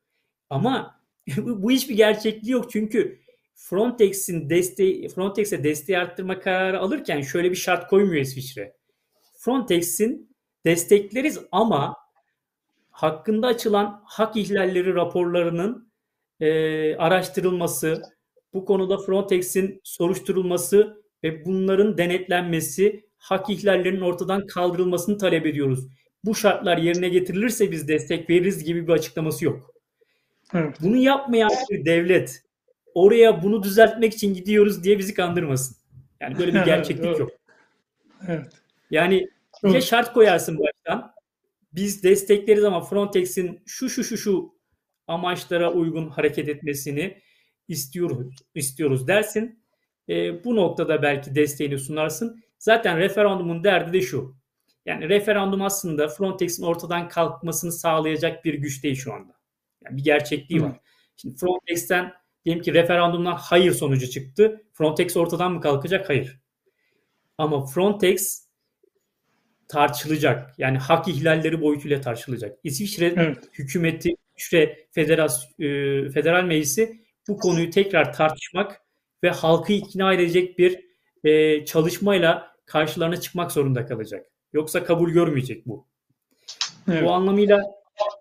Ama bu bu hiçbir gerçekliği yok çünkü Frontex'in desteği Frontex'e desteği arttırma kararı alırken şöyle bir şart koymuyor İsviçre. Frontex'in destekleriz ama hakkında açılan hak ihlalleri raporlarının e, araştırılması, bu konuda Frontex'in soruşturulması ve bunların denetlenmesi, hak ihlallerinin ortadan kaldırılmasını talep ediyoruz. Bu şartlar yerine getirilirse biz destek veririz gibi bir açıklaması yok. Evet. Bunu yapmayan bir devlet oraya bunu düzeltmek için gidiyoruz diye bizi kandırmasın. Yani böyle bir Evet, gerçeklik doğru. yok. Evet. Yani ya şart koyarsın baştan. Biz destekleriz ama Frontex'in şu şu şu şu amaçlara uygun hareket etmesini istiyoruz istiyoruz dersin. E, bu noktada belki desteğini sunarsın. Zaten referandumun derdi de şu. Yani referandum aslında Frontex'in ortadan kalkmasını sağlayacak bir güç değil şu anda. Yani bir gerçekliği Hı. var. Şimdi Frontex'ten diyelim ki referandumdan hayır sonucu çıktı. Frontex ortadan mı kalkacak? Hayır. Ama Frontex tartışılacak. Yani hak ihlalleri boyutuyla tartışılacak. İsviçre Evet. hükümeti, İsviçre Federas, e, Federal Meclisi bu konuyu tekrar tartışmak ve halkı ikna edecek bir e, çalışmayla karşılarına çıkmak zorunda kalacak. Yoksa kabul görmeyecek bu. Evet. Bu anlamıyla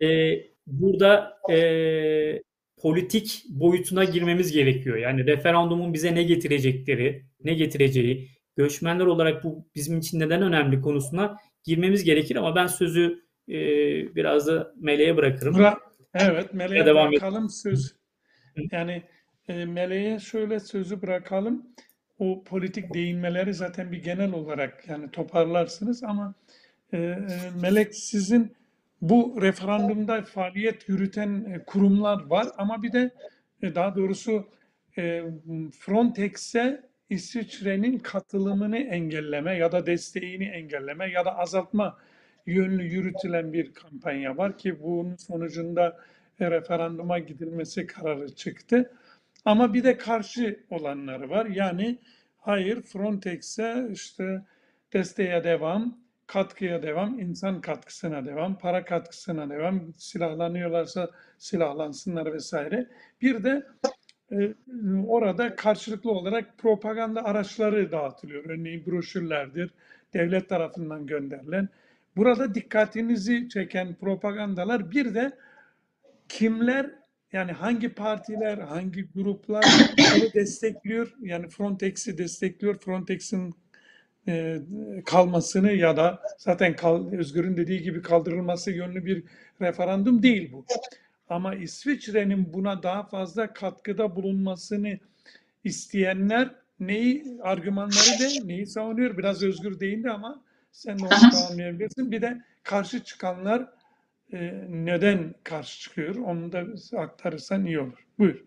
e, burada e, politik boyutuna girmemiz gerekiyor. Yani referandumun bize ne getirecekleri, ne getireceği, göçmenler olarak bu bizim için neden önemli konusuna girmemiz gerekir ama ben sözü e, biraz da Meleğe bırakırım. Bura- evet, Meleğe Devam et. bırakalım söz. Yani e, Meleğe şöyle sözü bırakalım. O politik değinmeleri zaten bir genel olarak yani toparlarsınız ama e, e, Melek sizin bu referandumda faaliyet yürüten e, kurumlar var ama bir de e, daha doğrusu Frontex'e İsviçre'nin katılımını engelleme ya da desteğini engelleme ya da azaltma yönlü yürütülen bir kampanya var ki bunun sonucunda e, referanduma gidilmesi kararı çıktı. Ama bir de karşı olanları var. Yani hayır Frontex'e işte desteğe devam, katkıya devam, insan katkısına devam, para katkısına devam, silahlanıyorlarsa silahlansınlar vesaire. Bir de orada karşılıklı olarak propaganda araçları dağıtılıyor. Örneğin broşürlerdir, devlet tarafından gönderilen. Burada dikkatinizi çeken propagandalar bir de kimler yani hangi partiler, hangi gruplar bunu destekliyor? Yani Frontex'i destekliyor. Frontex'in e, kalmasını ya da zaten kal, Özgür'ün dediği gibi kaldırılması yönlü bir referandum değil bu. Ama İsviçre'nin buna daha fazla katkıda bulunmasını isteyenler neyi argümanları de neyi savunuyor? Biraz Özgür değindi ama sen de onu tamamlayabilirsin. Bir de karşı çıkanlar e, neden karşı çıkıyor? Onu da aktarırsan iyi olur. Buyur.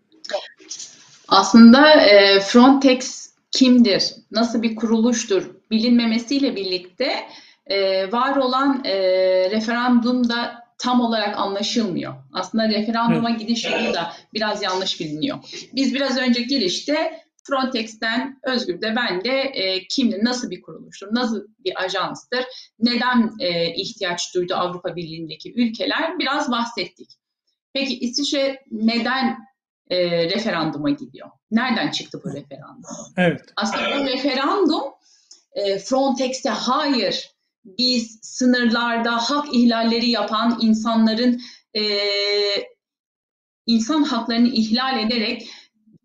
Aslında e, Frontex kimdir, nasıl bir kuruluştur bilinmemesiyle birlikte e, var olan e, referandumda tam olarak anlaşılmıyor. Aslında referanduma gidiş yolu da biraz yanlış biliniyor. Biz biraz önce girişte Frontex'ten Özgür de ben de e, kimdir, nasıl bir kuruluştur, nasıl bir ajanstır, neden e, ihtiyaç duydu Avrupa Birliği'ndeki ülkeler biraz bahsettik. Peki İsviçre neden e, referanduma gidiyor? Nereden çıktı bu referandum? Evet. Aslında bu referandum e, Frontex'te hayır biz sınırlarda hak ihlalleri yapan insanların e, insan haklarını ihlal ederek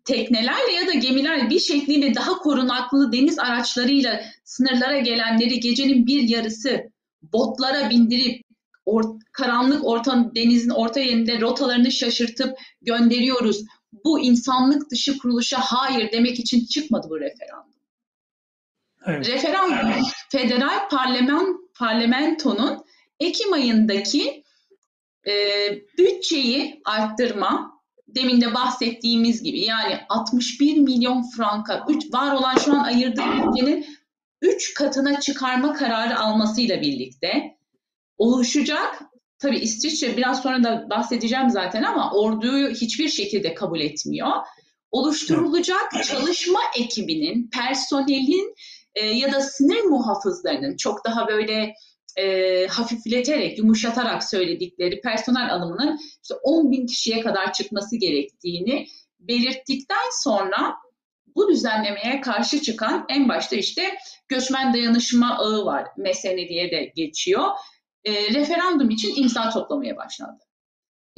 teknelerle ya da gemilerle bir şekliyle daha korunaklı deniz araçlarıyla sınırlara gelenleri gecenin bir yarısı botlara bindirip or, karanlık orta denizin orta yerinde rotalarını şaşırtıp gönderiyoruz. Bu insanlık dışı kuruluşa hayır demek için çıkmadı bu referandum. Evet. Referandum federal parlament, parlamentonun Ekim ayındaki e, bütçeyi arttırma, demin de bahsettiğimiz gibi yani 61 milyon franka, üç, var olan şu an ayırdığı bütçenin 3 katına çıkarma kararı almasıyla birlikte oluşacak. Tabii İsviçre biraz sonra da bahsedeceğim zaten ama orduyu hiçbir şekilde kabul etmiyor. Oluşturulacak çalışma ekibinin, personelin e, ya da sınır muhafızlarının çok daha böyle e, hafifleterek, yumuşatarak söyledikleri personel alımının işte 10 bin kişiye kadar çıkması gerektiğini belirttikten sonra bu düzenlemeye karşı çıkan en başta işte göçmen dayanışma ağı var. MESENE diye de geçiyor. E, referandum için imza toplamaya başlandı.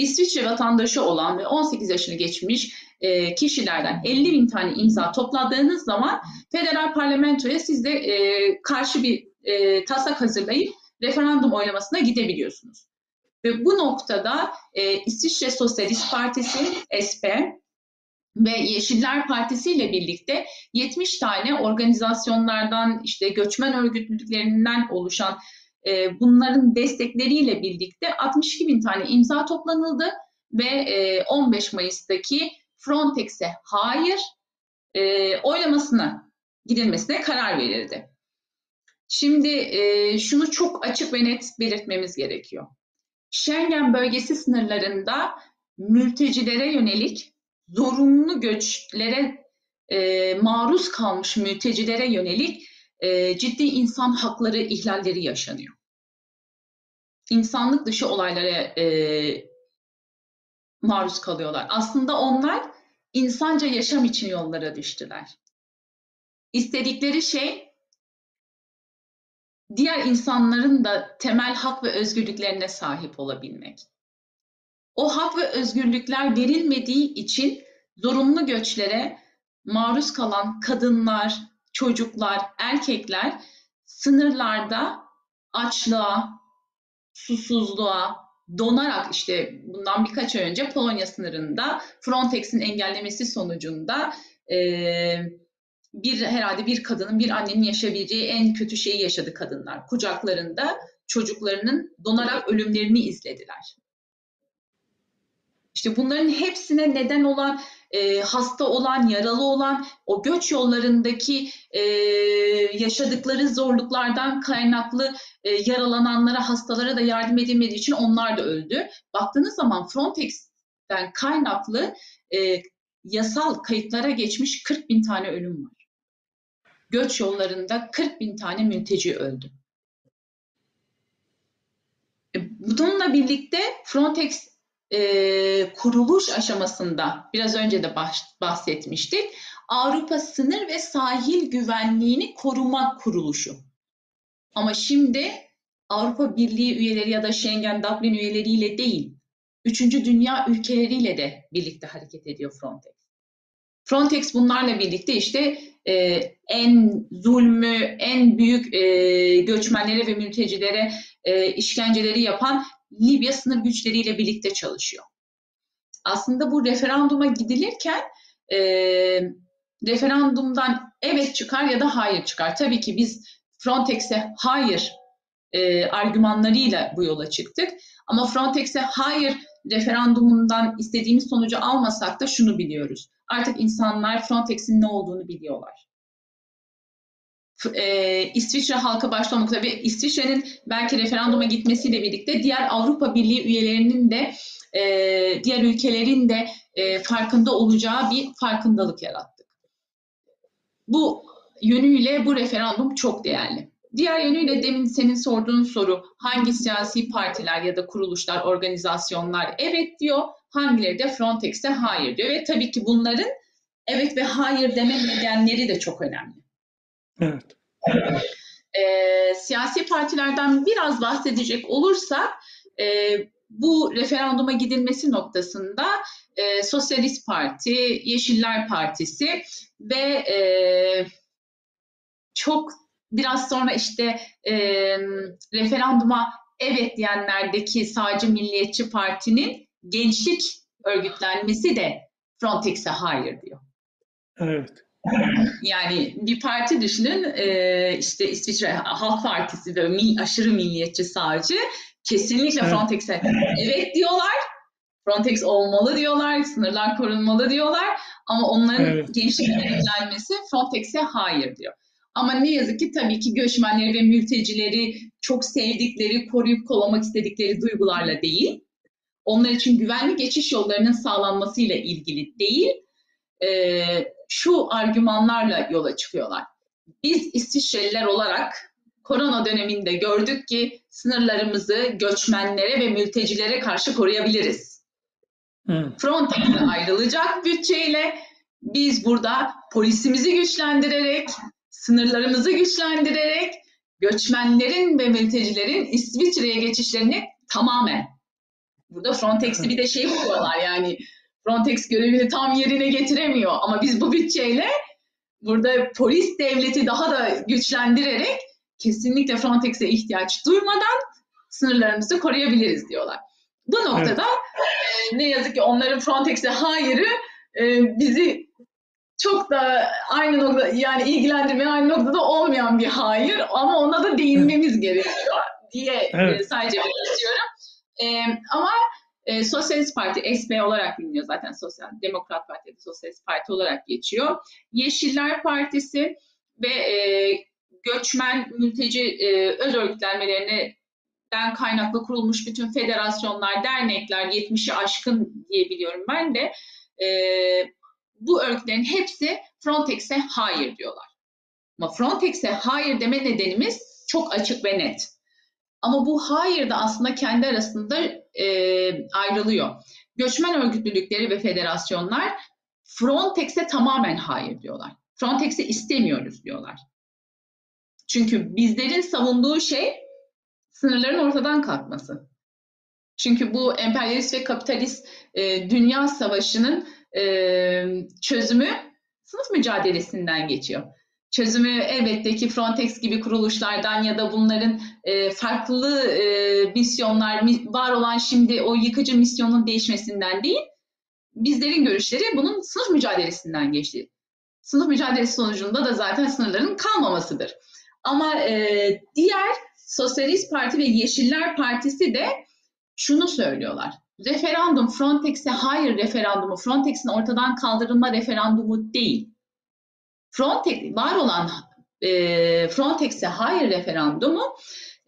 İsviçre vatandaşı olan ve 18 yaşını geçmiş e, kişilerden 50 bin tane imza topladığınız zaman federal parlamentoya siz de e, karşı bir e, taslak hazırlayıp referandum oylamasına gidebiliyorsunuz. Ve bu noktada e, İsviçre Sosyalist Partisi, SP ve Yeşiller Partisi ile birlikte 70 tane organizasyonlardan, işte göçmen örgütlülüklerinden oluşan e, bunların destekleriyle birlikte 62 bin tane imza toplanıldı ve e, 15 Mayıs'taki Frontex'e hayır e, oylamasına gidilmesine karar verildi. Şimdi e, şunu çok açık ve net belirtmemiz gerekiyor. Schengen bölgesi sınırlarında mültecilere yönelik zorunlu göçlere e, maruz kalmış mültecilere yönelik e, ciddi insan hakları ihlalleri yaşanıyor. İnsanlık dışı olaylara e, maruz kalıyorlar. Aslında onlar insanca yaşam için yollara düştüler. İstedikleri şey diğer insanların da temel hak ve özgürlüklerine sahip olabilmek. O hak ve özgürlükler verilmediği için zorunlu göçlere maruz kalan kadınlar, çocuklar, erkekler sınırlarda açlığa, susuzluğa, donarak işte bundan birkaç ay önce Polonya sınırında Frontex'in engellemesi sonucunda e, bir herhalde bir kadının, bir annenin yaşayabileceği en kötü şeyi yaşadı kadınlar. Kucaklarında çocuklarının donarak ölümlerini izlediler. İşte bunların hepsine neden olan, e, hasta olan, yaralı olan, o göç yollarındaki e, yaşadıkları zorluklardan kaynaklı e, yaralananlara, hastalara da yardım edilmediği için onlar da öldü. Baktığınız zaman Frontex'ten kaynaklı e, yasal kayıtlara geçmiş 40 bin tane ölüm var. Göç yollarında 40 bin tane mülteci öldü. E, bununla birlikte Frontex e, kuruluş aşamasında biraz önce de bahsetmiştik. Avrupa Sınır ve Sahil Güvenliğini Koruma Kuruluşu. Ama şimdi Avrupa Birliği üyeleri ya da Schengen, Dublin üyeleriyle değil, üçüncü dünya ülkeleriyle de birlikte hareket ediyor Frontex. Frontex bunlarla birlikte işte e, en zulmü, en büyük e, göçmenlere ve mültecilere e, işkenceleri yapan Libya sınır güçleriyle birlikte çalışıyor. Aslında bu referanduma gidilirken e, referandumdan evet çıkar ya da hayır çıkar. Tabii ki biz Frontex'e hayır e, argümanlarıyla bu yola çıktık. Ama Frontex'e hayır referandumundan istediğimiz sonucu almasak da şunu biliyoruz. Artık insanlar Frontex'in ne olduğunu biliyorlar. E, İsviçre halkı başta olmak üzere ve İsviçre'nin belki referanduma gitmesiyle birlikte diğer Avrupa Birliği üyelerinin de e, diğer ülkelerin de e, farkında olacağı bir farkındalık yarattık. Bu yönüyle bu referandum çok değerli. Diğer yönüyle demin senin sorduğun soru hangi siyasi partiler ya da kuruluşlar, organizasyonlar evet diyor, hangileri de Frontex'e hayır diyor ve tabii ki bunların evet ve hayır deme nedenleri de çok önemli. Evet. E, siyasi partilerden biraz bahsedecek olursak e, bu referanduma gidilmesi noktasında e, Sosyalist Parti, Yeşiller Partisi ve e, çok biraz sonra işte e, referanduma evet diyenlerdeki sağcı milliyetçi partinin gençlik örgütlenmesi de Frontex'e hayır diyor. Evet. Yani bir parti düşünün e, işte İsviçre Halk Partisi ve mil, aşırı milliyetçi sağcı kesinlikle Evet. Frontex'e evet diyorlar. Frontex olmalı diyorlar, sınırlar korunmalı diyorlar ama onların Evet. gençlik örgütlenmesi Frontex'e hayır diyor. Ama ne yazık ki tabii ki göçmenleri ve mültecileri çok sevdikleri, koruyup kollamak istedikleri duygularla değil, onlar için güvenli geçiş yollarının sağlanmasıyla ilgili değil, e, şu argümanlarla yola çıkıyorlar. Biz İsviçreliler olarak korona döneminde gördük ki sınırlarımızı göçmenlere ve mültecilere karşı koruyabiliriz. Hı. Frontex'e ayrılacak bütçeyle biz burada polisimizi güçlendirerek, sınırlarımızı güçlendirerek göçmenlerin ve mültecilerin İsviçre'ye geçişlerini tamamen burada Frontex'i bir de şey buluyorlar yani Frontex görevini tam yerine getiremiyor ama biz bu bütçeyle burada polis devleti daha da güçlendirerek kesinlikle Frontex'e ihtiyaç duymadan sınırlarımızı koruyabiliriz diyorlar. Bu noktada e, ne yazık ki onların Frontex'e hayırı e, bizi çok da aynı nokta yani ilgilendirmeyen aynı noktada olmayan bir hayır ama ona da değinmemiz gerekiyor diye e, Evet. sadece belirtiyorum. istiyorum. E, ama e, Sosyalist Parti SP olarak biliniyor zaten Sosyal Demokrat Parti Sosyalist Parti olarak geçiyor. Yeşiller Partisi ve e, göçmen mülteci e, öz örgütlenmelerinden kaynaklı kurulmuş bütün federasyonlar, dernekler 70'i aşkın diye biliyorum ben de e, bu örgütlerin hepsi Frontex'e hayır diyorlar. Ama Frontex'e hayır deme nedenimiz çok açık ve net. Ama bu hayır da aslında kendi arasında e, ayrılıyor. Göçmen örgütlülükleri ve federasyonlar Frontex'e tamamen hayır diyorlar. Frontex'i istemiyoruz diyorlar. Çünkü bizlerin savunduğu şey sınırların ortadan kalkması. Çünkü bu emperyalist ve kapitalist e, dünya savaşının e, çözümü sınıf mücadelesinden geçiyor. Çözümü elbette ki Frontex gibi kuruluşlardan ya da bunların e, farklı e, misyonlar, mi- var olan şimdi o yıkıcı misyonun değişmesinden değil, bizlerin görüşleri bunun sınıf mücadelesinden geçti. Sınıf mücadelesi sonucunda da zaten sınırların kalmamasıdır. Ama e, diğer Sosyalist Parti ve Yeşiller Partisi de şunu söylüyorlar. Referandum Frontex'e hayır referandumu, Frontex'in ortadan kaldırılma referandumu değil. Frontex var olan e, Frontex'e hayır referandumu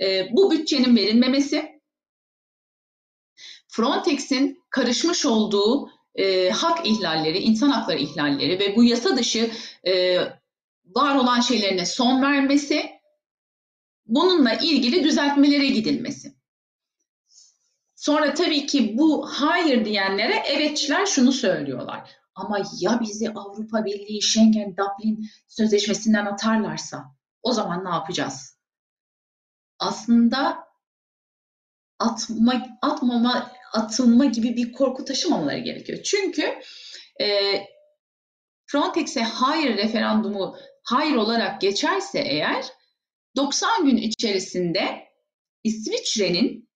e, bu bütçenin verilmemesi, Frontex'in karışmış olduğu e, hak ihlalleri, insan hakları ihlalleri ve bu yasa dışı e, var olan şeylerine son vermesi, bununla ilgili düzeltmelere gidilmesi. Sonra tabii ki bu hayır diyenlere evetçiler şunu söylüyorlar. Ama ya bizi Avrupa Birliği, Schengen, Dublin sözleşmesinden atarlarsa o zaman ne yapacağız? Aslında atma, atmama, atılma gibi bir korku taşımamaları gerekiyor. Çünkü e, Frontex'e hayır referandumu hayır olarak geçerse eğer 90 gün içerisinde İsviçre'nin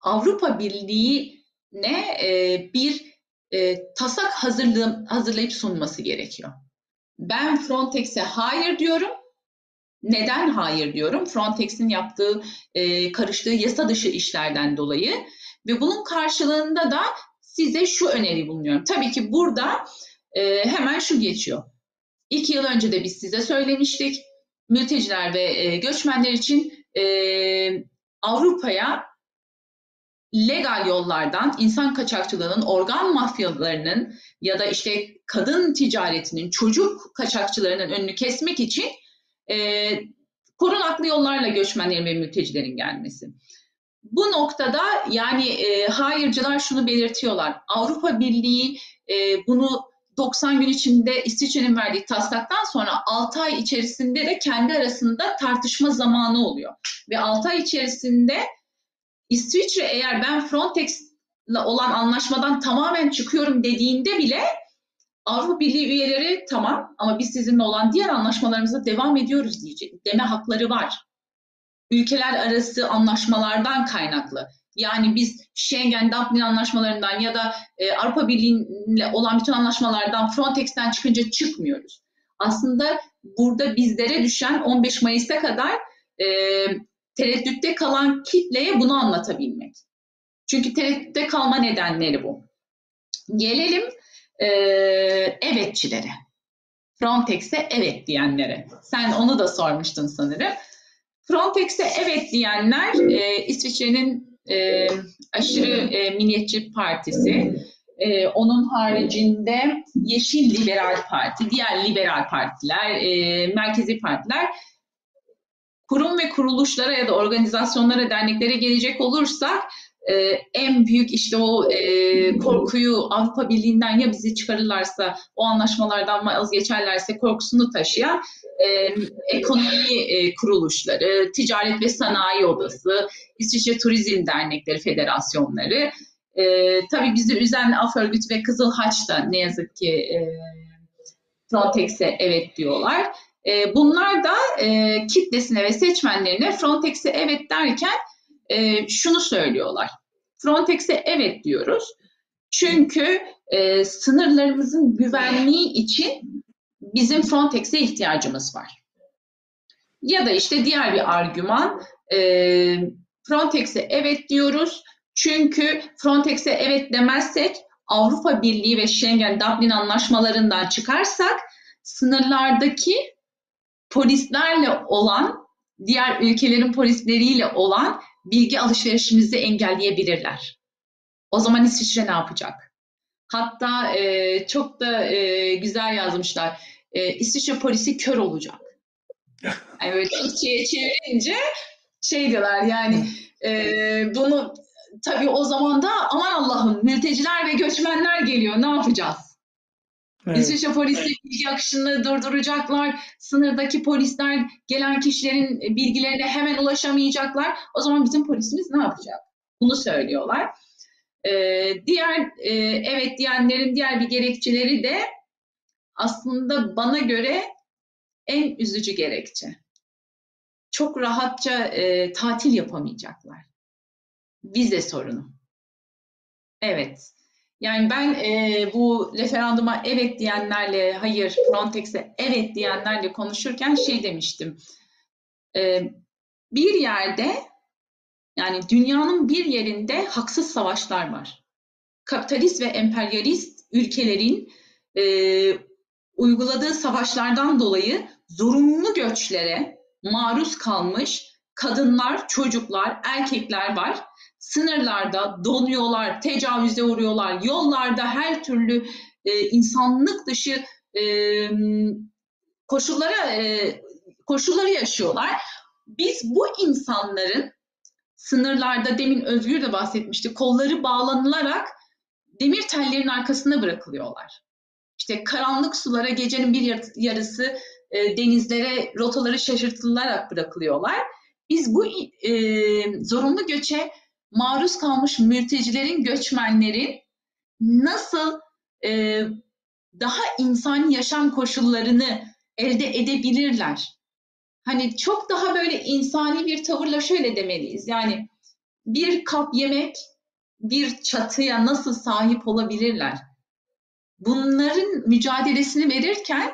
Avrupa Birliği'ne e, bir e, hazırlığım, hazırlayıp sunması gerekiyor. Ben Frontex'e hayır diyorum. Neden hayır diyorum? Frontex'in yaptığı, e, karıştığı yasa dışı işlerden dolayı ve bunun karşılığında da size şu öneri bulunuyorum. Tabii ki burada e, hemen şu geçiyor. İki yıl önce de biz size söylemiştik. Mülteciler ve e, göçmenler için e, Avrupa'ya legal yollardan insan kaçakçılığının, organ mafyalarının ya da işte kadın ticaretinin, çocuk kaçakçılarının önünü kesmek için e, korunaklı yollarla göçmenlerin ve mültecilerin gelmesi. Bu noktada yani e, hayırcılar şunu belirtiyorlar. Avrupa Birliği e, bunu 90 gün içinde İsviçre'nin verdiği taslaktan sonra 6 ay içerisinde de kendi arasında tartışma zamanı oluyor. Ve 6 ay içerisinde İsviçre eğer ben Frontex'le olan anlaşmadan tamamen çıkıyorum dediğinde bile Avrupa Birliği üyeleri tamam ama biz sizinle olan diğer anlaşmalarımıza devam ediyoruz diyecek. Deme hakları var. Ülkeler arası anlaşmalardan kaynaklı. Yani biz Schengen, Dublin anlaşmalarından ya da e, Avrupa Birliği'yle olan bütün anlaşmalardan Frontex'ten çıkınca çıkmıyoruz. Aslında burada bizlere düşen 15 Mayıs'a kadar e, tereddütte kalan kitleye bunu anlatabilmek. Çünkü tereddütte kalma nedenleri bu. Gelelim e, evetçilere. Frontex'e evet diyenlere. Sen onu da sormuştun sanırım. Frontex'e evet diyenler e, İsviçre'nin e, aşırı e, milliyetçi partisi. E, onun haricinde Yeşil Liberal Parti, diğer liberal partiler, e, merkezi partiler kurum ve kuruluşlara ya da organizasyonlara, derneklere gelecek olursak e, en büyük işte o e, korkuyu Avrupa Birliği'nden ya bizi çıkarırlarsa, o anlaşmalardan vazgeçerlerse korkusunu taşıyan e, ekonomi e, kuruluşları, ticaret ve sanayi odası, İsviçre Turizm Dernekleri Federasyonları, e, tabii bizi üzen Af Örgütü ve Kızıl Haç da ne yazık ki e, Frontex'e evet diyorlar. E, bunlar da e, kitlesine ve seçmenlerine Frontex'e evet derken e, şunu söylüyorlar. Frontex'e evet diyoruz. Çünkü e, sınırlarımızın güvenliği için bizim Frontex'e ihtiyacımız var. Ya da işte diğer bir argüman Frontex'e evet diyoruz. Çünkü Frontex'e evet demezsek Avrupa Birliği ve Schengen Dublin anlaşmalarından çıkarsak sınırlardaki polislerle olan diğer ülkelerin polisleriyle olan bilgi alışverişimizi engelleyebilirler. O zaman İsviçre ne yapacak? Hatta e, çok da e, güzel yazmışlar. E, İsviçre polisi kör olacak. Yani böyle Türkçe'ye çevirince şey diyorlar yani e, bunu tabii o zaman da aman Allah'ım mülteciler ve göçmenler geliyor ne yapacağız? Evet. İsviçre polisi bilgi akışını durduracaklar. Sınırdaki polisler gelen kişilerin bilgilerine hemen ulaşamayacaklar. O zaman bizim polisimiz ne yapacak? Bunu söylüyorlar. Ee, diğer e, evet diyenlerin diğer bir gerekçeleri de aslında bana göre en üzücü gerekçe. Çok rahatça e, tatil yapamayacaklar. Vize sorunu. Evet, yani ben e, bu referanduma evet diyenlerle, hayır Frontex'e evet diyenlerle konuşurken şey demiştim. E, bir yerde yani dünyanın bir yerinde haksız savaşlar var. Kapitalist ve emperyalist ülkelerin e, uyguladığı savaşlardan dolayı zorunlu göçlere maruz kalmış kadınlar, çocuklar, erkekler var sınırlarda donuyorlar, tecavüze uğruyorlar, yollarda her türlü e, insanlık dışı e, koşullara e, koşulları yaşıyorlar. Biz bu insanların sınırlarda demin Özgür de bahsetmişti, kolları bağlanılarak demir tellerin arkasında bırakılıyorlar. İşte karanlık sulara gecenin bir yarısı e, denizlere rotaları şaşırtılarak bırakılıyorlar. Biz bu e, zorunlu göçe maruz kalmış mültecilerin, göçmenlerin nasıl e, daha insani yaşam koşullarını elde edebilirler? Hani çok daha böyle insani bir tavırla şöyle demeliyiz. Yani bir kap yemek, bir çatıya nasıl sahip olabilirler? Bunların mücadelesini verirken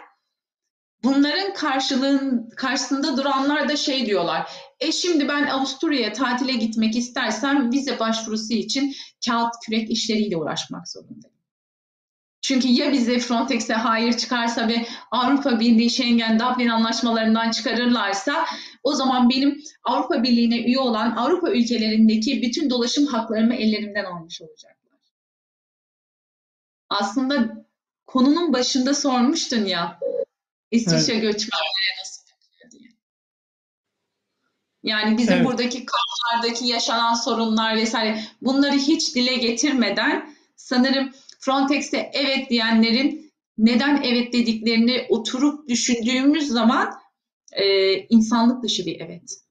bunların karşılığın karşısında duranlar da şey diyorlar. E şimdi ben Avusturya'ya tatile gitmek istersem vize başvurusu için kağıt kürek işleriyle uğraşmak zorundayım. Çünkü ya bize Frontex'e hayır çıkarsa ve Avrupa Birliği Schengen Dublin anlaşmalarından çıkarırlarsa o zaman benim Avrupa Birliği'ne üye olan Avrupa ülkelerindeki bütün dolaşım haklarımı ellerimden almış olacaklar. Aslında konunun başında sormuştun ya İsviçre göçmenlere nasıl. Yani bizim Evet. buradaki kamplardaki yaşanan sorunlar vesaire bunları hiç dile getirmeden sanırım Frontex'e evet diyenlerin neden evet dediklerini oturup düşündüğümüz zaman e, insanlık dışı bir evet.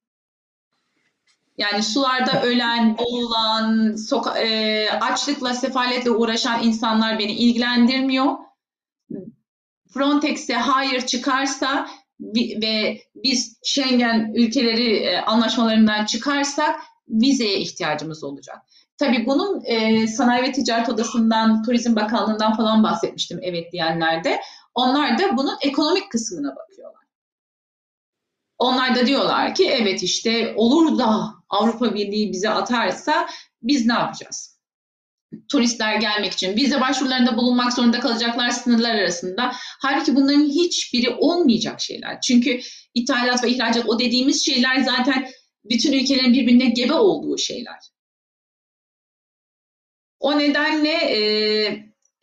Yani sularda ölen, boğulan, soka- e, açlıkla, sefaletle uğraşan insanlar beni ilgilendirmiyor. Frontex'e hayır çıkarsa ve biz Schengen ülkeleri e, anlaşmalarından çıkarsak vizeye ihtiyacımız olacak. Tabii bunun e, Sanayi ve Ticaret Odası'ndan, Turizm Bakanlığı'ndan falan bahsetmiştim evet diyenlerde. Onlar da bunun ekonomik kısmına bakıyorlar. Onlar da diyorlar ki evet işte olur da Avrupa Birliği bize atarsa biz ne yapacağız? Turistler gelmek için vize başvurularında bulunmak zorunda kalacaklar sınırlar arasında. Halbuki bunların hiçbiri olmayacak şeyler. Çünkü ithalat ve ihracat o dediğimiz şeyler zaten bütün ülkelerin birbirine gebe olduğu şeyler. O nedenle e,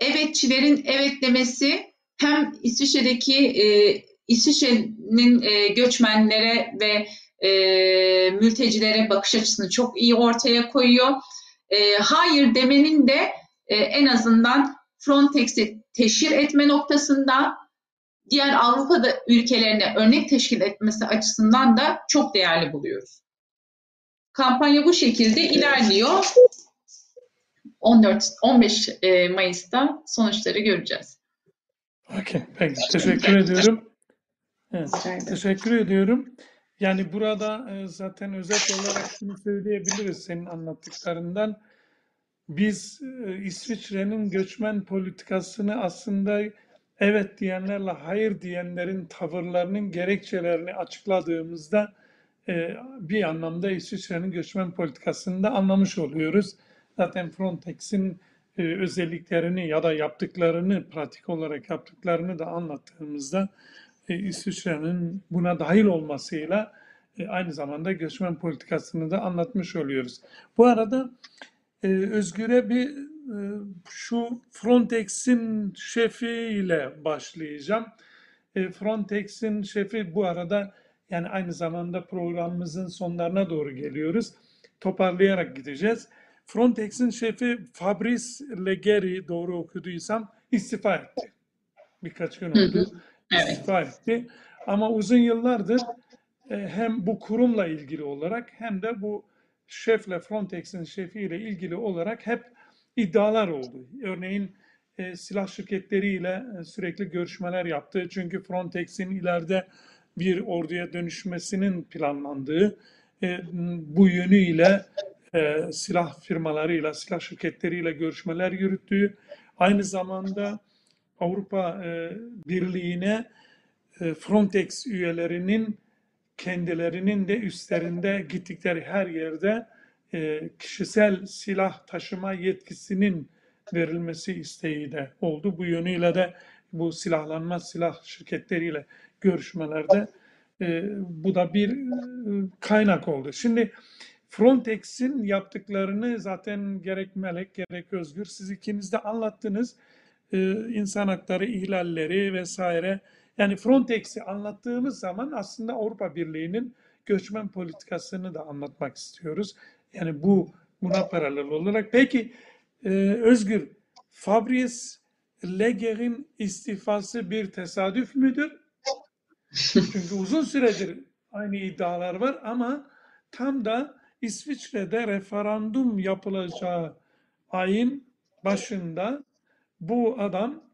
evetçilerin evet demesi hem İsviçre'deki e, İsviçre'nin e, göçmenlere ve e, mültecilere bakış açısını çok iyi ortaya koyuyor. E, hayır demenin de e, en azından Frontex'i teşhir etme noktasında diğer Avrupa'da ülkelerine örnek teşkil etmesi açısından da çok değerli buluyoruz. Kampanya bu şekilde ilerliyor. 14 15 e, Mayıs'ta sonuçları göreceğiz. Okey, peki. Teşekkür ediyorum. Evet, teşekkür ediyorum. Yani burada e, zaten özet olarak şunu söyleyebiliriz senin anlattıklarından. Biz e, İsviçre'nin göçmen politikasını aslında evet diyenlerle hayır diyenlerin tavırlarının gerekçelerini açıkladığımızda e, bir anlamda İsviçre'nin göçmen politikasını da anlamış oluyoruz. Zaten Frontex'in özelliklerini ya da yaptıklarını, pratik olarak yaptıklarını da anlattığımızda e, İsviçre'nin buna dahil olmasıyla e, aynı zamanda göçmen politikasını da anlatmış oluyoruz. Bu arada e, Özgür'e bir e, şu Frontex'in şefiyle başlayacağım. E, Frontex'in şefi bu arada yani aynı zamanda programımızın sonlarına doğru geliyoruz. Toparlayarak gideceğiz. Frontex'in şefi Fabrice Leggeri doğru okuduysam istifa etti. Birkaç gün Hı hı. Evet. istifa etti. Ama uzun yıllardır e, hem bu kurumla ilgili olarak hem de bu şefle Frontex'in şefiyle ilgili olarak hep iddialar oldu. Örneğin e, silah şirketleriyle e, sürekli görüşmeler yaptı. Çünkü Frontex'in ileride bir orduya dönüşmesinin planlandığı e, bu yönüyle e, silah firmalarıyla, silah şirketleriyle görüşmeler yürüttüğü, aynı zamanda Avrupa e, Birliği'ne e, Frontex üyelerinin kendilerinin de üstlerinde gittikleri her yerde e, kişisel silah taşıma yetkisinin verilmesi isteği de oldu. Bu yönüyle de bu silahlanma silah şirketleriyle görüşmelerde bu da bir kaynak oldu. Şimdi Frontex'in yaptıklarını zaten gerek Melek gerek Özgür siz ikiniz de anlattınız. E, insan hakları ihlalleri vesaire. Yani Frontex'i anlattığımız zaman aslında Avrupa Birliği'nin göçmen politikasını da anlatmak istiyoruz. Yani bu buna paralel olarak. Peki e, Özgür, Fabrice Leger'in istifası bir tesadüf müdür? Çünkü uzun süredir aynı iddialar var ama tam da İsviçre'de referandum yapılacağı ayın başında bu adam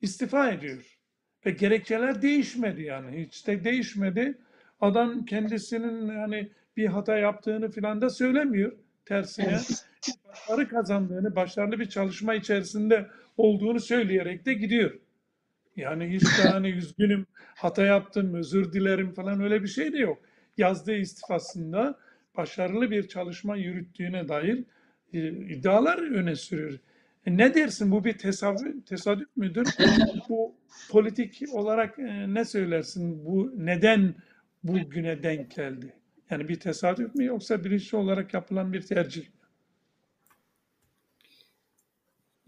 istifa ediyor. Ve gerekçeler değişmedi yani. Hiç de değişmedi. Adam kendisinin yani bir hata yaptığını filan da söylemiyor. Tersine başarı kazandığını, başarılı bir çalışma içerisinde olduğunu söyleyerek de gidiyor. Yani hiç de hani üzgünüm, hata yaptım, özür dilerim falan öyle bir şey de yok. Yazdığı istifasında başarılı bir çalışma yürüttüğüne dair e, iddialar öne sürüyor. E, ne dersin bu bir tesadüf, tesadüf müdür? Bu politik olarak e, ne söylersin? Bu neden bugüne denk geldi? Yani bir tesadüf mü yoksa bilinçli olarak yapılan bir tercih mi?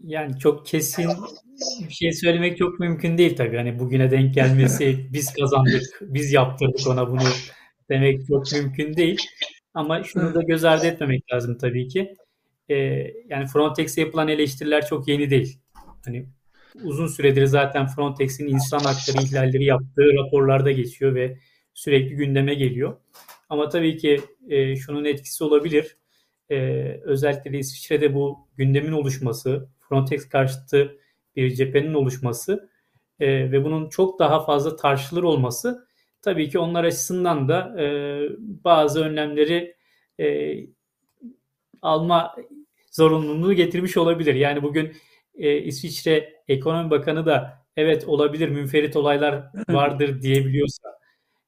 Yani çok kesin bir şey söylemek çok mümkün değil tabii. Hani bugüne denk gelmesi biz kazandık, biz yaptırdık ona bunu demek çok mümkün değil. Ama şunu da göz ardı etmemek lazım tabii ki. Ee, yani Frontex'e yapılan eleştiriler çok yeni değil. Hani uzun süredir zaten Frontex'in insan hakları ihlalleri yaptığı raporlarda geçiyor ve sürekli gündeme geliyor. Ama tabii ki e, şunun etkisi olabilir. E, özellikle de İsviçre'de bu gündemin oluşması, Frontex karşıtı bir cephenin oluşması e, ve bunun çok daha fazla tartışılır olması tabii ki onlar açısından da e, bazı önlemleri e, alma zorunluluğu getirmiş olabilir. Yani bugün e, İsviçre Ekonomi Bakanı da evet olabilir münferit olaylar vardır diyebiliyorsa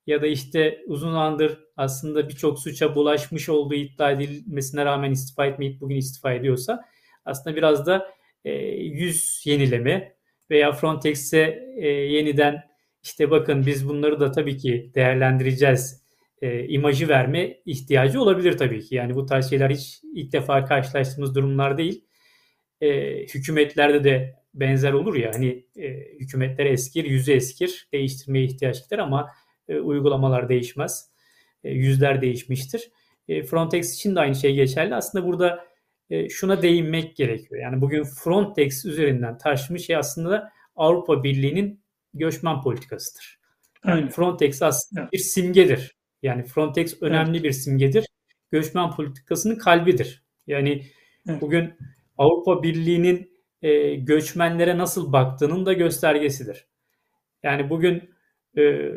ya da işte uzun zamandır aslında birçok suça bulaşmış olduğu iddia edilmesine rağmen istifa etmeyip bugün istifa ediyorsa aslında biraz da e, yüz yenileme veya Frontex'e e, yeniden işte bakın biz bunları da tabii ki değerlendireceğiz e, imajı verme ihtiyacı olabilir tabii ki. Yani bu tarz şeyler hiç ilk defa karşılaştığımız durumlar değil. E, hükümetlerde de benzer olur ya hani e, hükümetler eskir, yüzü eskir, değiştirmeye ihtiyaç gider ama e, uygulamalar değişmez. E, yüzler değişmiştir. E, Frontex için de aynı şey geçerli. Aslında burada e, şuna değinmek gerekiyor. Yani bugün Frontex üzerinden tartışmış şey aslında Avrupa Birliği'nin göçmen politikasıdır. Yani. Frontex aslında evet. bir simgedir. Yani Frontex önemli evet. bir simgedir. Göçmen politikasının kalbidir. Yani evet. bugün Avrupa Birliği'nin e, göçmenlere nasıl baktığının da göstergesidir. Yani bugün e,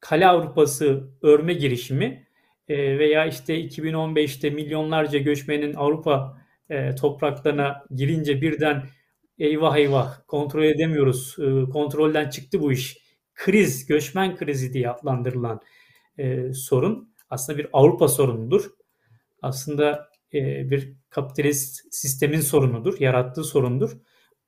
Kale Avrupası örme girişimi e, veya işte 2015'te milyonlarca göçmenin Avrupa e, topraklarına girince birden eyvah eyvah kontrol edemiyoruz, e, kontrolden çıktı bu iş. Kriz, göçmen krizi diye adlandırılan e, sorun aslında bir Avrupa sorunudur. Aslında e, bir kapitalist sistemin sorunudur, yarattığı sorundur.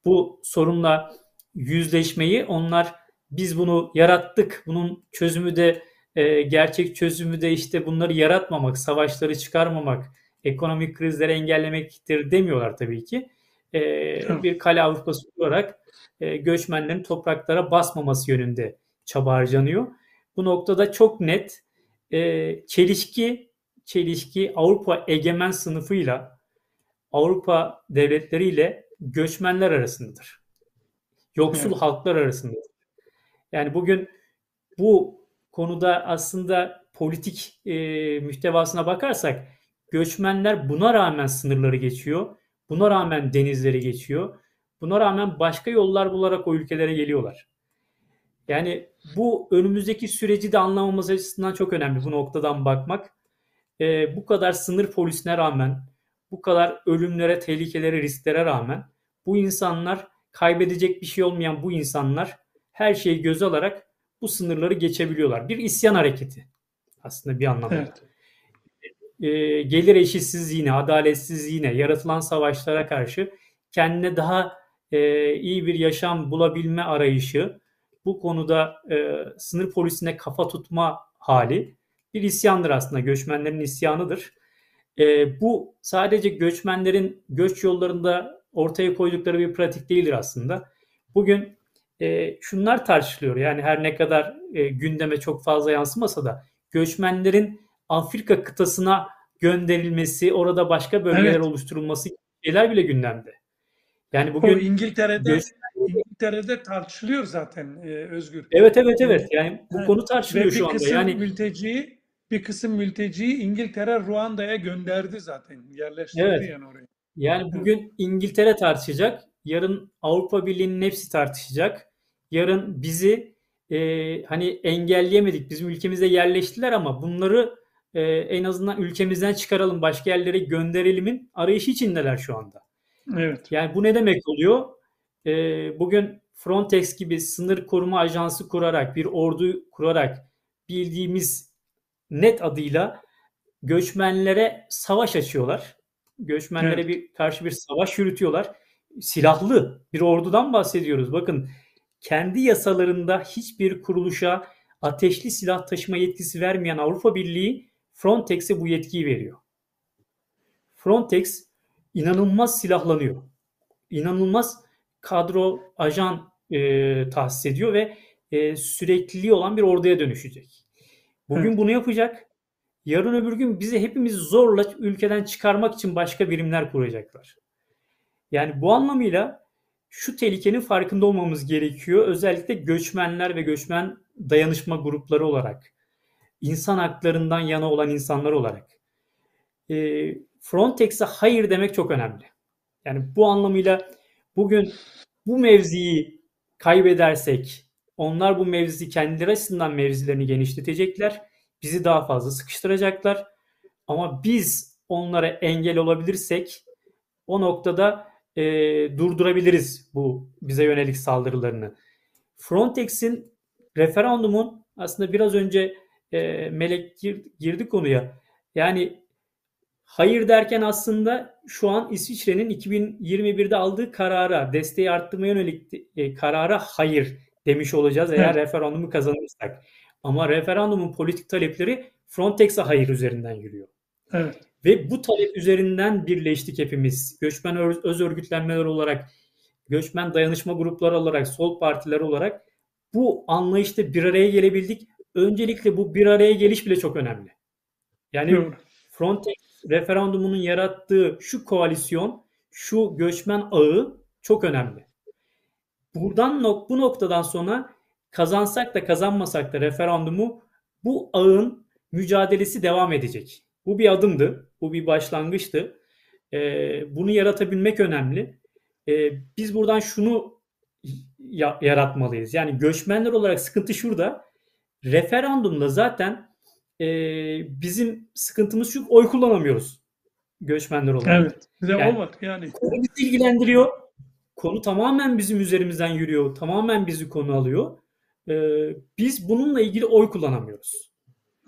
Bu sorunla yüzleşmeyi onlar biz bunu yarattık, bunun çözümü de e, gerçek çözümü de işte bunları yaratmamak, savaşları çıkarmamak, ekonomik krizleri engellemektir demiyorlar tabii ki. E, bir kale Avrupası olarak e, göçmenlerin topraklara basmaması yönünde çaba harcanıyor. Bu noktada çok net e, çelişki çelişki Avrupa egemen sınıfıyla Avrupa devletleriyle göçmenler arasındadır. Yoksul evet. halklar arasındadır. Yani bugün bu konuda aslında politik e, mühtevasına bakarsak göçmenler buna rağmen sınırları geçiyor. Buna rağmen denizleri geçiyor. Buna rağmen başka yollar bularak o ülkelere geliyorlar. Yani bu önümüzdeki süreci de anlamamız açısından çok önemli bu noktadan bakmak. E, bu kadar sınır polisine rağmen, bu kadar ölümlere, tehlikelere, risklere rağmen bu insanlar kaybedecek bir şey olmayan bu insanlar her şeyi göze alarak bu sınırları geçebiliyorlar. Bir isyan hareketi aslında bir anlamda. Evet. E, gelir eşitsizliğine, adaletsizliğine, yaratılan savaşlara karşı kendine daha e, iyi bir yaşam bulabilme arayışı, bu konuda e, sınır polisine kafa tutma hali bir isyandır aslında. Göçmenlerin isyanıdır. E, bu sadece göçmenlerin göç yollarında ortaya koydukları bir pratik değildir aslında. Bugün e, şunlar tartışılıyor. Yani her ne kadar e, gündeme çok fazla yansımasa da göçmenlerin Afrika kıtasına gönderilmesi, orada başka bölgeler evet. oluşturulması şeyler bile gündemde. Yani bugün o İngiltere'de göç... İngiltere'de tartışılıyor zaten e, Özgür. Evet evet evet. Yani bu evet. konu tartışılıyor şu anda. Yani mülteci bir kısım mülteciyi İngiltere Ruanda'ya gönderdi zaten. Yerleştirdi evet. yani oraya. Yani bugün İngiltere tartışacak. Yarın Avrupa Birliği'nin hepsi tartışacak. Yarın bizi e, hani engelleyemedik. Bizim ülkemize yerleştiler ama bunları e, en azından ülkemizden çıkaralım, başka yerlere gönderelimin arayışı içindeler şu anda. Evet. Yani bu ne demek oluyor? E, bugün Frontex gibi sınır koruma ajansı kurarak, bir ordu kurarak bildiğimiz net adıyla göçmenlere savaş açıyorlar. Göçmenlere Evet. bir karşı bir savaş yürütüyorlar. Silahlı bir ordudan bahsediyoruz. Bakın kendi yasalarında hiçbir kuruluşa ateşli silah taşıma yetkisi vermeyen Avrupa Birliği Frontex'e bu yetkiyi veriyor. Frontex inanılmaz silahlanıyor. İnanılmaz kadro, ajan e, tahsis ediyor ve e, sürekliliği olan bir orduya dönüşecek. Bugün Evet. bunu yapacak. Yarın öbür gün bizi hepimiz zorla ülkeden çıkarmak için başka birimler kuracaklar. Yani bu anlamıyla şu tehlikenin farkında olmamız gerekiyor. Özellikle göçmenler ve göçmen dayanışma grupları olarak, insan haklarından yana olan insanlar olarak. E, Frontex'e hayır demek çok önemli. Yani bu anlamıyla bugün bu mevziyi kaybedersek onlar bu mevzi kendileri açısından mevzilerini genişletecekler. Bizi daha fazla sıkıştıracaklar. Ama biz onlara engel olabilirsek o noktada e, durdurabiliriz bu bize yönelik saldırılarını. Frontex'in referandumun aslında biraz önce e, Melek gir, girdi konuya. Yani hayır derken aslında şu an İsviçre'nin 2021'de aldığı karara, desteği arttırmaya yönelik e, karara hayır demiş olacağız eğer Evet. referandumu kazanırsak. Ama referandumun politik talepleri Frontex'e hayır üzerinden yürüyor. Evet. Ve bu talep üzerinden birleştik hepimiz. Göçmen öz örgütlenmeler olarak, göçmen dayanışma grupları olarak, sol partiler olarak bu anlayışta bir araya gelebildik. Öncelikle bu bir araya geliş bile çok önemli. Yani. Frontex referandumunun yarattığı şu koalisyon, şu göçmen ağı çok önemli. Buradan bu noktadan sonra kazansak da kazanmasak da referandumu bu ağın mücadelesi devam edecek. Bu bir adımdı. Bu bir başlangıçtı. Ee, bunu yaratabilmek önemli. Ee, biz buradan şunu ya- yaratmalıyız. Yani göçmenler olarak sıkıntı şurada. Referandumda zaten e, bizim sıkıntımız şu oy kullanamıyoruz göçmenler olarak. Evet. Bir de Yani- o var yani. Konu bizi ilgilendiriyor. Konu tamamen bizim üzerimizden yürüyor. Tamamen bizi konu alıyor. Ee, biz bununla ilgili oy kullanamıyoruz.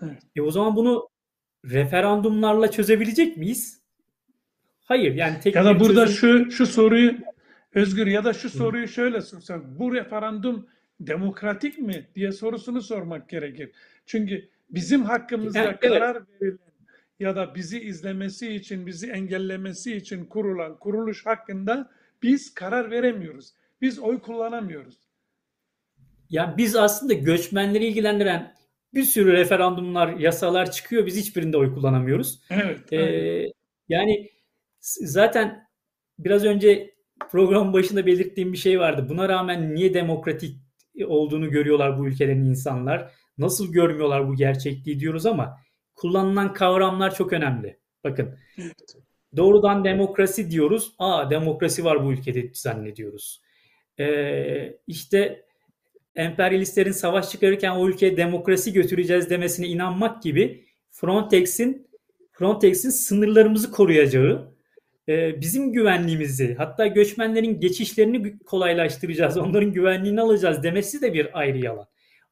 Evet. E o zaman bunu referandumlarla çözebilecek miyiz? Hayır. Yani tek Ya da burada çözüm- şu şu soruyu Özgür ya da şu soruyu şöyle sorsak. Bu referandum demokratik mi diye sorusunu sormak gerekir. Çünkü bizim hakkımızda Evet, evet. karar verilen ya da bizi izlemesi için, bizi engellemesi için kurulan kuruluş hakkında biz karar veremiyoruz. Biz oy kullanamıyoruz. Yani biz aslında göçmenleri ilgilendiren bir sürü referandumlar, yasalar çıkıyor. Biz hiçbirinde oy kullanamıyoruz. Evet. Ee, aynen. yani zaten biraz önce programın başında belirttiğim bir şey vardı. Buna rağmen niye demokratik olduğunu görüyorlar bu ülkelerin insanlar? Nasıl görmüyorlar bu gerçekliği diyoruz ama kullanılan kavramlar çok önemli. Bakın doğrudan demokrasi diyoruz. Aa demokrasi var bu ülkede zannediyoruz. Ee, işte emperyalistlerin savaş çıkarırken o ülkeye demokrasi götüreceğiz demesine inanmak gibi Frontex'in Frontex'in sınırlarımızı koruyacağı, e, bizim güvenliğimizi, hatta göçmenlerin geçişlerini kolaylaştıracağız, onların güvenliğini alacağız demesi de bir ayrı yalan.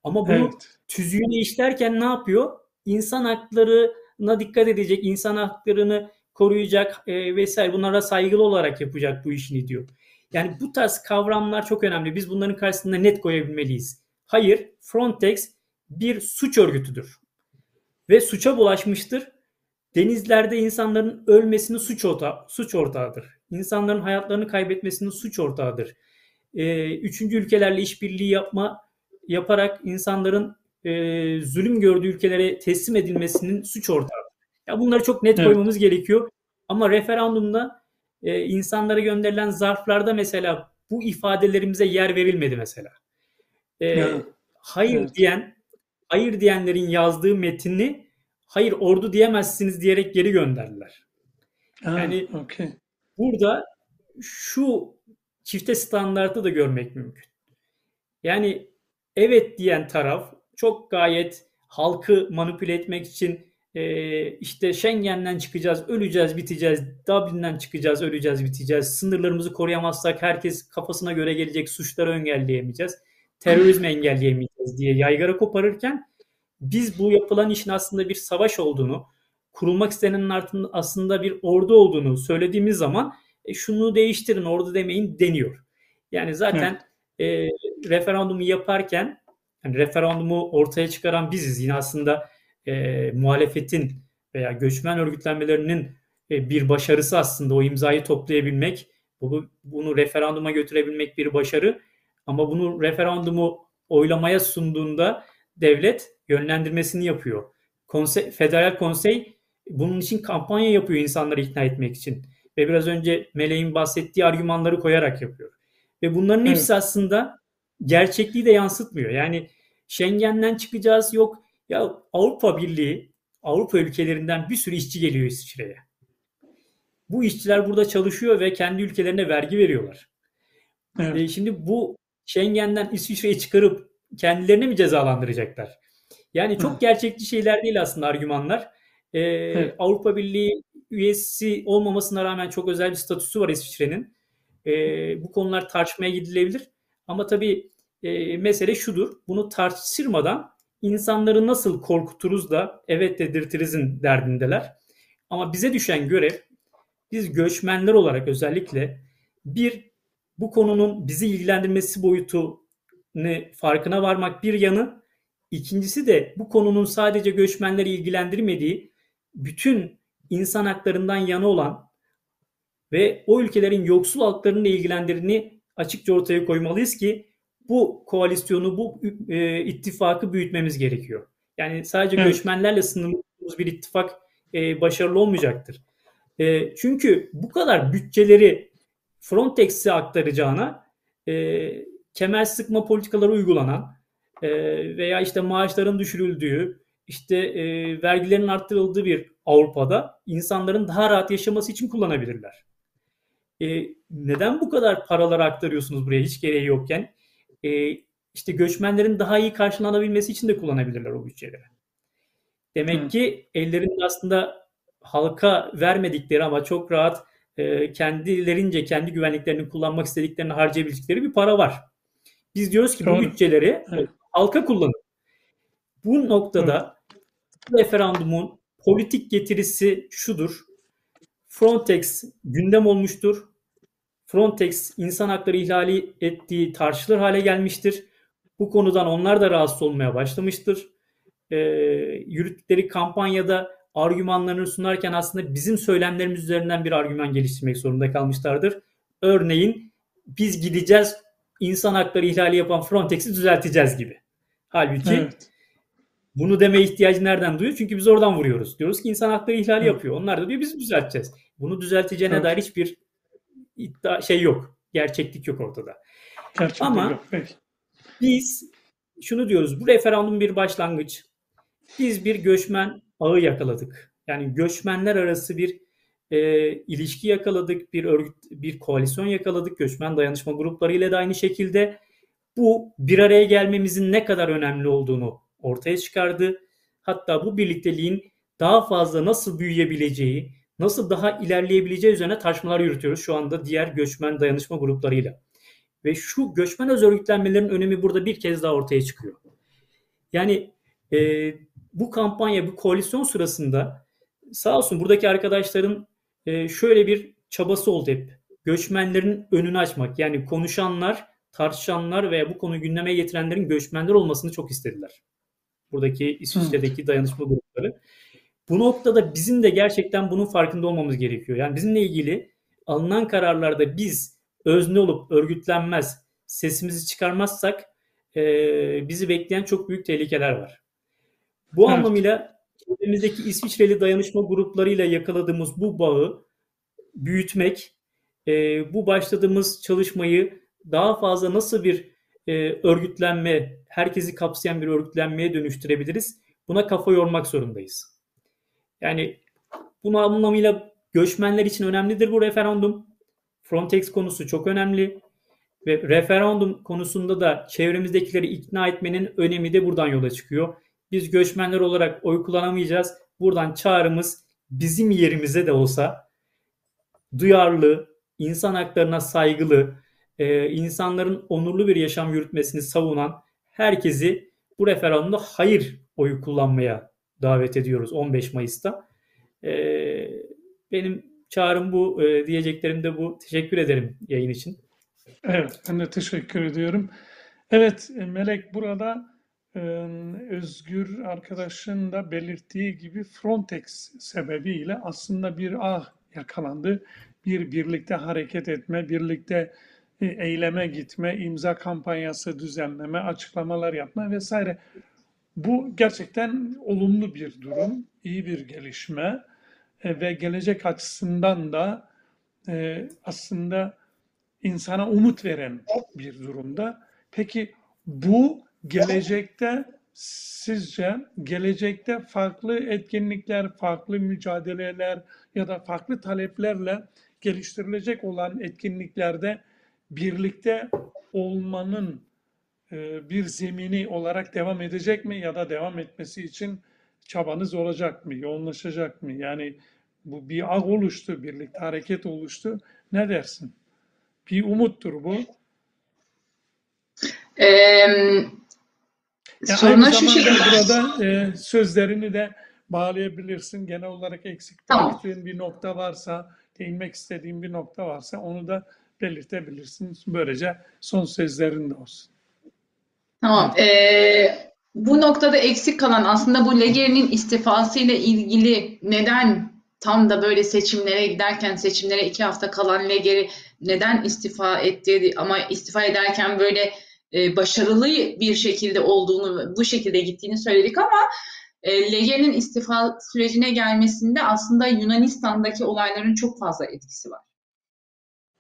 Ama bunu Evet. tüzüğüne işlerken ne yapıyor? İnsan haklarına dikkat edecek, insan haklarını koruyacak e, vesaire bunlara saygılı olarak yapacak bu işini diyor. Yani bu tarz kavramlar çok önemli. Biz bunların karşısında net koyabilmeliyiz. Hayır, Frontex bir suç örgütüdür. Ve suça bulaşmıştır. Denizlerde insanların ölmesinin suç, orta, suç ortağıdır. İnsanların hayatlarını kaybetmesinin suç ortağıdır. Ee, üçüncü ülkelerle işbirliği yapma yaparak insanların e, zulüm gördüğü ülkelere teslim edilmesinin suç ortağıdır. Ya bunları çok net Evet. koymamız gerekiyor. Ama referandumda e, insanlara gönderilen zarflarda mesela bu ifadelerimize yer verilmedi mesela. E, Ya, hayır evet. diyen, hayır diyenlerin yazdığı metni hayır ordu diyemezsiniz diyerek geri gönderdiler. Ha, Yani- okey. Burada şu çifte standartı da görmek mümkün. Yani evet diyen taraf çok gayet halkı manipüle etmek için e, işte Schengen'den çıkacağız, öleceğiz, biteceğiz. Dublin'den çıkacağız, öleceğiz, biteceğiz. Sınırlarımızı koruyamazsak herkes kafasına göre gelecek suçları engelleyemeyeceğiz. Terörizmi engelleyemeyeceğiz diye yaygara koparırken biz bu yapılan işin aslında bir savaş olduğunu, kurulmak istenenin aslında bir ordu olduğunu söylediğimiz zaman e, şunu değiştirin ordu demeyin deniyor. Yani zaten evet. e, referandumu yaparken yani referandumu ortaya çıkaran biziz. Yine aslında e, muhalefetin veya göçmen örgütlenmelerinin e, bir başarısı aslında o imzayı toplayabilmek, bu, bunu referanduma götürebilmek bir başarı. Ama bunu referandumu oylamaya sunduğunda devlet yönlendirmesini yapıyor. Konsey, Federal Konsey bunun için kampanya yapıyor insanları ikna etmek için. Ve biraz önce Meleğin bahsettiği argümanları koyarak yapıyor. Ve bunların hepsi aslında gerçekliği de yansıtmıyor. Yani Schengen'den çıkacağız yok ya Avrupa Birliği Avrupa ülkelerinden bir sürü işçi geliyor İsviçre'ye. Bu işçiler burada çalışıyor ve kendi ülkelerine vergi veriyorlar. Evet. E, şimdi bu Schengen'den İsviçre'yi çıkarıp kendilerini mi cezalandıracaklar? Yani çok Hı. gerçekçi şeyler değil aslında argümanlar. Ee, evet. Avrupa Birliği üyesi olmamasına rağmen çok özel bir statüsü var İsviçre'nin. Ee, bu konular tartışmaya gidilebilir. Ama tabii e, mesele şudur. Bunu tartıştırmadan insanları nasıl korkuturuz da evet dedirtirizin derdindeler. Ama bize düşen görev biz göçmenler olarak özellikle bir bu konunun bizi ilgilendirmesi boyutu farkına varmak bir yanı ikincisi de bu konunun sadece göçmenleri ilgilendirmediği bütün insan haklarından yana olan ve o ülkelerin yoksul halklarının ilgilendirdiğini açıkça ortaya koymalıyız ki bu koalisyonu, bu e, ittifakı büyütmemiz gerekiyor. Yani sadece evet. göçmenlerle sınırlı bir ittifak e, başarılı olmayacaktır. E, çünkü bu kadar bütçeleri Frontex'e aktaracağına e, kemer sıkma politikaları uygulanan e, veya işte maaşların düşürüldüğü, işte e, vergilerin arttırıldığı bir Avrupa'da insanların daha rahat yaşaması için kullanabilirler. E, neden bu kadar paralar aktarıyorsunuz buraya hiç gereği yokken? E, işte göçmenlerin daha iyi karşılanabilmesi için de kullanabilirler o bütçeleri. Demek Hı. ki ellerinde aslında halka vermedikleri ama çok rahat e, kendilerince kendi güvenliklerini kullanmak istediklerini harcayabildikleri bir para var. Biz diyoruz ki Doğru. bu bütçeleri evet. halka kullanın. Bu noktada evet. referandumun politik getirisi şudur. Frontex gündem olmuştur. Frontex insan hakları ihlali ettiği tartışılır hale gelmiştir. Bu konudan onlar da rahatsız olmaya başlamıştır. E, yürüttükleri kampanyada argümanlarını sunarken aslında bizim söylemlerimiz üzerinden bir argüman geliştirmek zorunda kalmışlardır. Örneğin biz gideceğiz insan hakları ihlali yapan Frontex'i düzelteceğiz gibi. Halbuki evet. bunu deme ihtiyacı nereden duyuyor? Çünkü biz oradan vuruyoruz. Diyoruz ki insan hakları ihlali evet. yapıyor. Onlar da diyor biz düzelteceğiz. Bunu düzelteceğine evet. dair hiçbir iddia şey yok. Gerçeklik yok ortada. Gerçekten Ama yok. Peki. biz şunu diyoruz. Bu referandum bir başlangıç. Biz bir göçmen ağı yakaladık. Yani göçmenler arası bir e, ilişki yakaladık, bir örgüt, bir koalisyon yakaladık. Göçmen dayanışma grupları ile de aynı şekilde bu bir araya gelmemizin ne kadar önemli olduğunu ortaya çıkardı. Hatta bu birlikteliğin daha fazla nasıl büyüyebileceği, nasıl daha ilerleyebileceği üzerine tartışmalar yürütüyoruz şu anda diğer göçmen dayanışma gruplarıyla. Ve şu göçmen öz örgütlenmelerin önemi burada bir kez daha ortaya çıkıyor. Yani e, bu kampanya, bu koalisyon sırasında sağ olsun buradaki arkadaşların e, şöyle bir çabası oldu hep. Göçmenlerin önünü açmak. Yani konuşanlar, tartışanlar veya bu konuyu gündeme getirenlerin göçmenler olmasını çok istediler. Buradaki İsviçre'deki dayanışma grupları. Bu noktada bizim de gerçekten bunun farkında olmamız gerekiyor. Yani bizimle ilgili alınan kararlarda biz özne olup örgütlenmez, sesimizi çıkarmazsak e, bizi bekleyen çok büyük tehlikeler var. Bu evet. anlamıyla çevremizdeki İsviçreli dayanışma gruplarıyla yakaladığımız bu bağı büyütmek, e, bu başladığımız çalışmayı daha fazla nasıl bir e, örgütlenme, herkesi kapsayan bir örgütlenmeye dönüştürebiliriz? Buna kafa yormak zorundayız. Yani bunu anlamıyla göçmenler için önemlidir bu referandum. Frontex konusu çok önemli. Ve referandum konusunda da çevremizdekileri ikna etmenin önemi de buradan yola çıkıyor. Biz göçmenler olarak oy kullanamayacağız buradan çağrımız bizim yerimize de olsa duyarlı, insan haklarına saygılı, e, insanların onurlu bir yaşam yürütmesini savunan herkesi bu referandumda hayır oyu kullanmaya davet ediyoruz 15 Mayıs'ta. E, benim çağrım bu, e, diyeceklerim de bu. Teşekkür ederim yayın için. Evet, ben de teşekkür ediyorum. Evet, Melek burada e, Özgür arkadaşın da belirttiği gibi Frontex sebebiyle aslında bir ağ yakalandı. Bir birlikte hareket etme, birlikte e, eyleme gitme, imza kampanyası düzenleme, açıklamalar yapma vesaire. Bu gerçekten olumlu bir durum, iyi bir gelişme e, ve gelecek açısından da e, aslında insana umut veren bir durumda. Peki bu gelecekte sizce gelecekte farklı etkinlikler, farklı mücadeleler ya da farklı taleplerle geliştirilecek olan etkinliklerde birlikte olmanın bir zemini olarak devam edecek mi ya da devam etmesi için çabanız olacak mı, yoğunlaşacak mı? Yani bu bir ağ oluştu, birlikte hareket oluştu. Ne dersin? Bir umuttur bu. Ee, Ya soruna şu şekilde. burada e, sözlerini de bağlayabilirsin. Genel olarak eksik Tamam. bir nokta varsa, değinmek istediğin bir nokta varsa onu da belirtebilirsin. Böylece son sözlerin de olsun. Tamam. Ee, bu noktada eksik kalan aslında bu Legeri'nin istifası ile ilgili neden tam da böyle seçimlere giderken seçimlere iki hafta kalan Legeri neden istifa etti ama istifa ederken böyle e, başarılı bir şekilde olduğunu bu şekilde gittiğini söyledik ama e, Legeri'nin istifa sürecine gelmesinde aslında Yunanistan'daki olayların çok fazla etkisi var.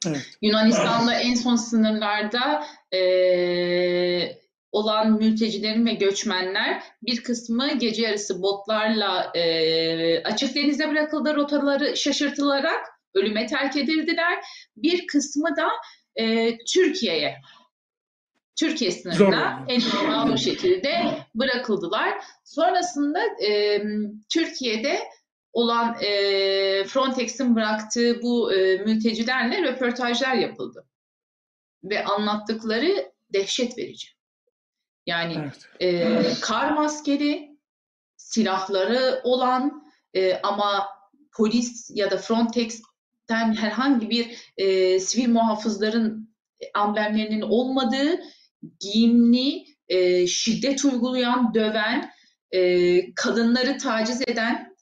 Evet. Yunanistan'da en son sınırlarda eee, olan mültecilerin ve göçmenler bir kısmı gece yarısı botlarla eee, açık denize bırakıldı rotaları şaşırtılarak ölüme terk edildiler. Bir kısmı da eee, Türkiye'ye Türkiye sınırına en normal bir şekilde bırakıldılar. Sonrasında eee, Türkiye'de olan eee, Frontex'in bıraktığı bu eee, mültecilerle röportajlar yapıldı. Ve anlattıkları dehşet verici. Yani Evet. eee, kar maskeli, silahları olan eee, ama polis ya da Frontex'ten herhangi bir eee, sivil muhafızların amblemlerinin olmadığı giyimli, eee, şiddet uygulayan, döven, eee, kadınları taciz eden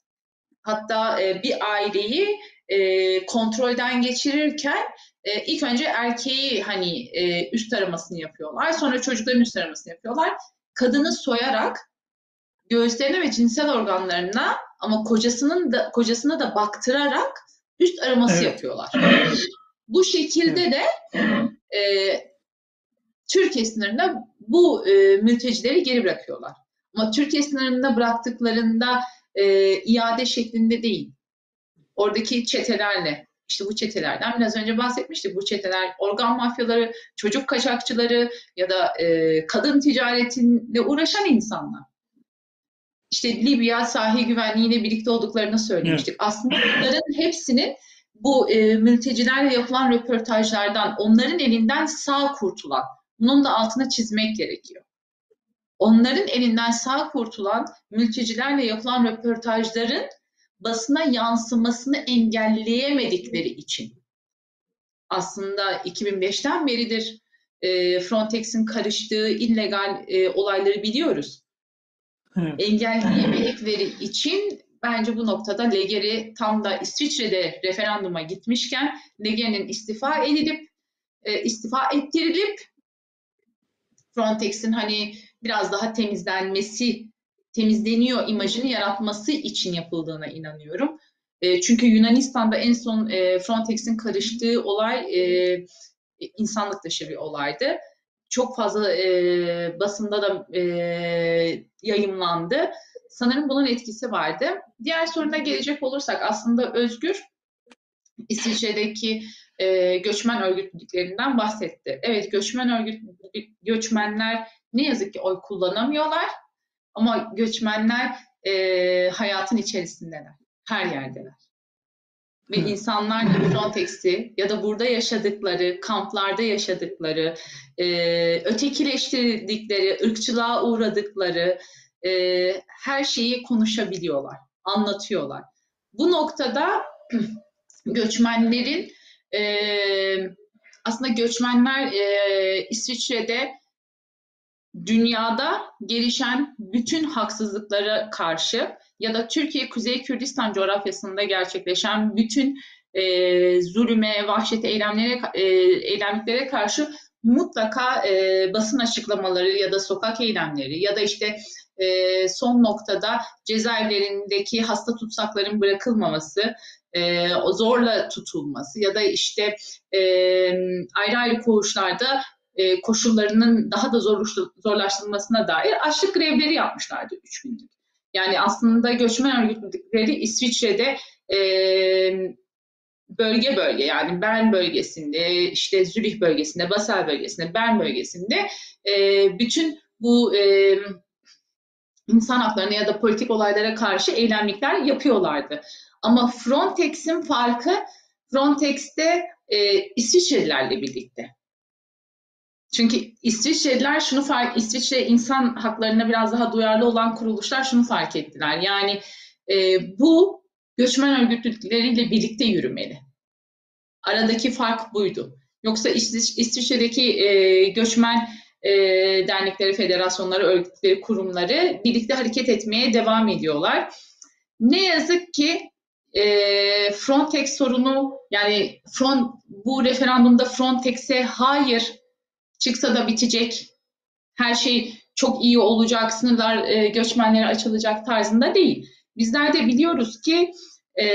hatta e, bir aileyi e, kontrolden geçirirken e, ilk önce erkeği hani e, üst aramasını yapıyorlar. Sonra çocukların üst aramasını yapıyorlar. Kadını soyarak göğüslerine ve cinsel organlarına ama kocasının da kocasına da baktırarak üst araması Evet. yapıyorlar. Bu şekilde de e, Türkiye sınırında bu e, mültecileri geri bırakıyorlar. Ama Türkiye sınırında bıraktıklarında e, iade şeklinde değil. Oradaki çetelerle, işte bu çetelerden biraz önce bahsetmiştik. Bu çeteler organ mafyaları, çocuk kaçakçıları ya da e, kadın ticaretiyle uğraşan insanlar. İşte Libya sahil güvenliğiyle birlikte olduklarını söylemiştik. Aslında bunların hepsinin bu e, mültecilerle yapılan röportajlardan, onların elinden sağ kurtulan, bunun da altına çizmek gerekiyor. Onların elinden sağ kurtulan mültecilerle yapılan röportajların basına yansımasını engelleyemedikleri için aslında 2005'ten beridir e, Frontex'in karıştığı illegal e, olayları biliyoruz. Evet. Engelleyemedikleri için bence bu noktada Legeri tam da İsviçre'de referanduma gitmişken Legeri'nin istifa edilip e, istifa ettirilip Frontex'in hani biraz daha temizlenmesi, temizleniyor imajını yaratması için yapıldığına inanıyorum. E, çünkü Yunanistan'da en son e, Frontex'in karıştığı olay e, insanlık dışı bir olaydı. Çok fazla e, basında da e, yayımlandı. Sanırım bunun etkisi vardı. Diğer soruna gelecek olursak aslında Özgür İsviçre'deki e, göçmen örgütlerinden bahsetti. Evet göçmen örgüt göçmenler ne yazık ki oy kullanamıyorlar. Ama göçmenler e, hayatın içerisindeler. Her yerdeler. Ve Hı. insanlar da Frontex'i ya da burada yaşadıkları, kamplarda yaşadıkları, e, ötekileştirdikleri, ırkçılığa uğradıkları e, her şeyi konuşabiliyorlar, anlatıyorlar. Bu noktada göçmenlerin e, aslında göçmenler e, İsviçre'de dünyada gelişen bütün haksızlıklara karşı ya da Türkiye Kuzey Kürdistan coğrafyasında gerçekleşen bütün e, zulüme, vahşet eylemlere, e, eylemliklere karşı mutlaka e, basın açıklamaları ya da sokak eylemleri ya da işte e, son noktada cezaevlerindeki hasta tutsakların bırakılmaması, e, zorla tutulması ya da işte e, ayrı ayrı koğuşlarda e, koşullarının daha da zorlaştı- zorlaştırılmasına dair açlık grevleri yapmışlardı üç günlük. Yani aslında göçmen örgütleri İsviçre'de e, bölge bölge yani Bern bölgesinde, işte Zürih bölgesinde, Basel bölgesinde, Bern bölgesinde e, bütün bu insan haklarına ya da politik olaylara karşı eylemlikler yapıyorlardı. Ama Frontex'in farkı Frontex'te e, İsviçrelilerle birlikte. Çünkü İsviçreliler şunu fark, İsviçre insan haklarına biraz daha duyarlı olan kuruluşlar şunu fark ettiler. Yani e, bu göçmen örgütleriyle birlikte yürümeli. Aradaki fark buydu. Yoksa İsviç- İsviçre'deki e, göçmen e, dernekleri, federasyonları, örgütleri, kurumları birlikte hareket etmeye devam ediyorlar. Ne yazık ki e, Frontex sorunu yani front, bu referandumda Frontex'e hayır çıksa da bitecek, her şey çok iyi olacak, sınırlar e, göçmenlere açılacak tarzında değil. Bizler de biliyoruz ki e,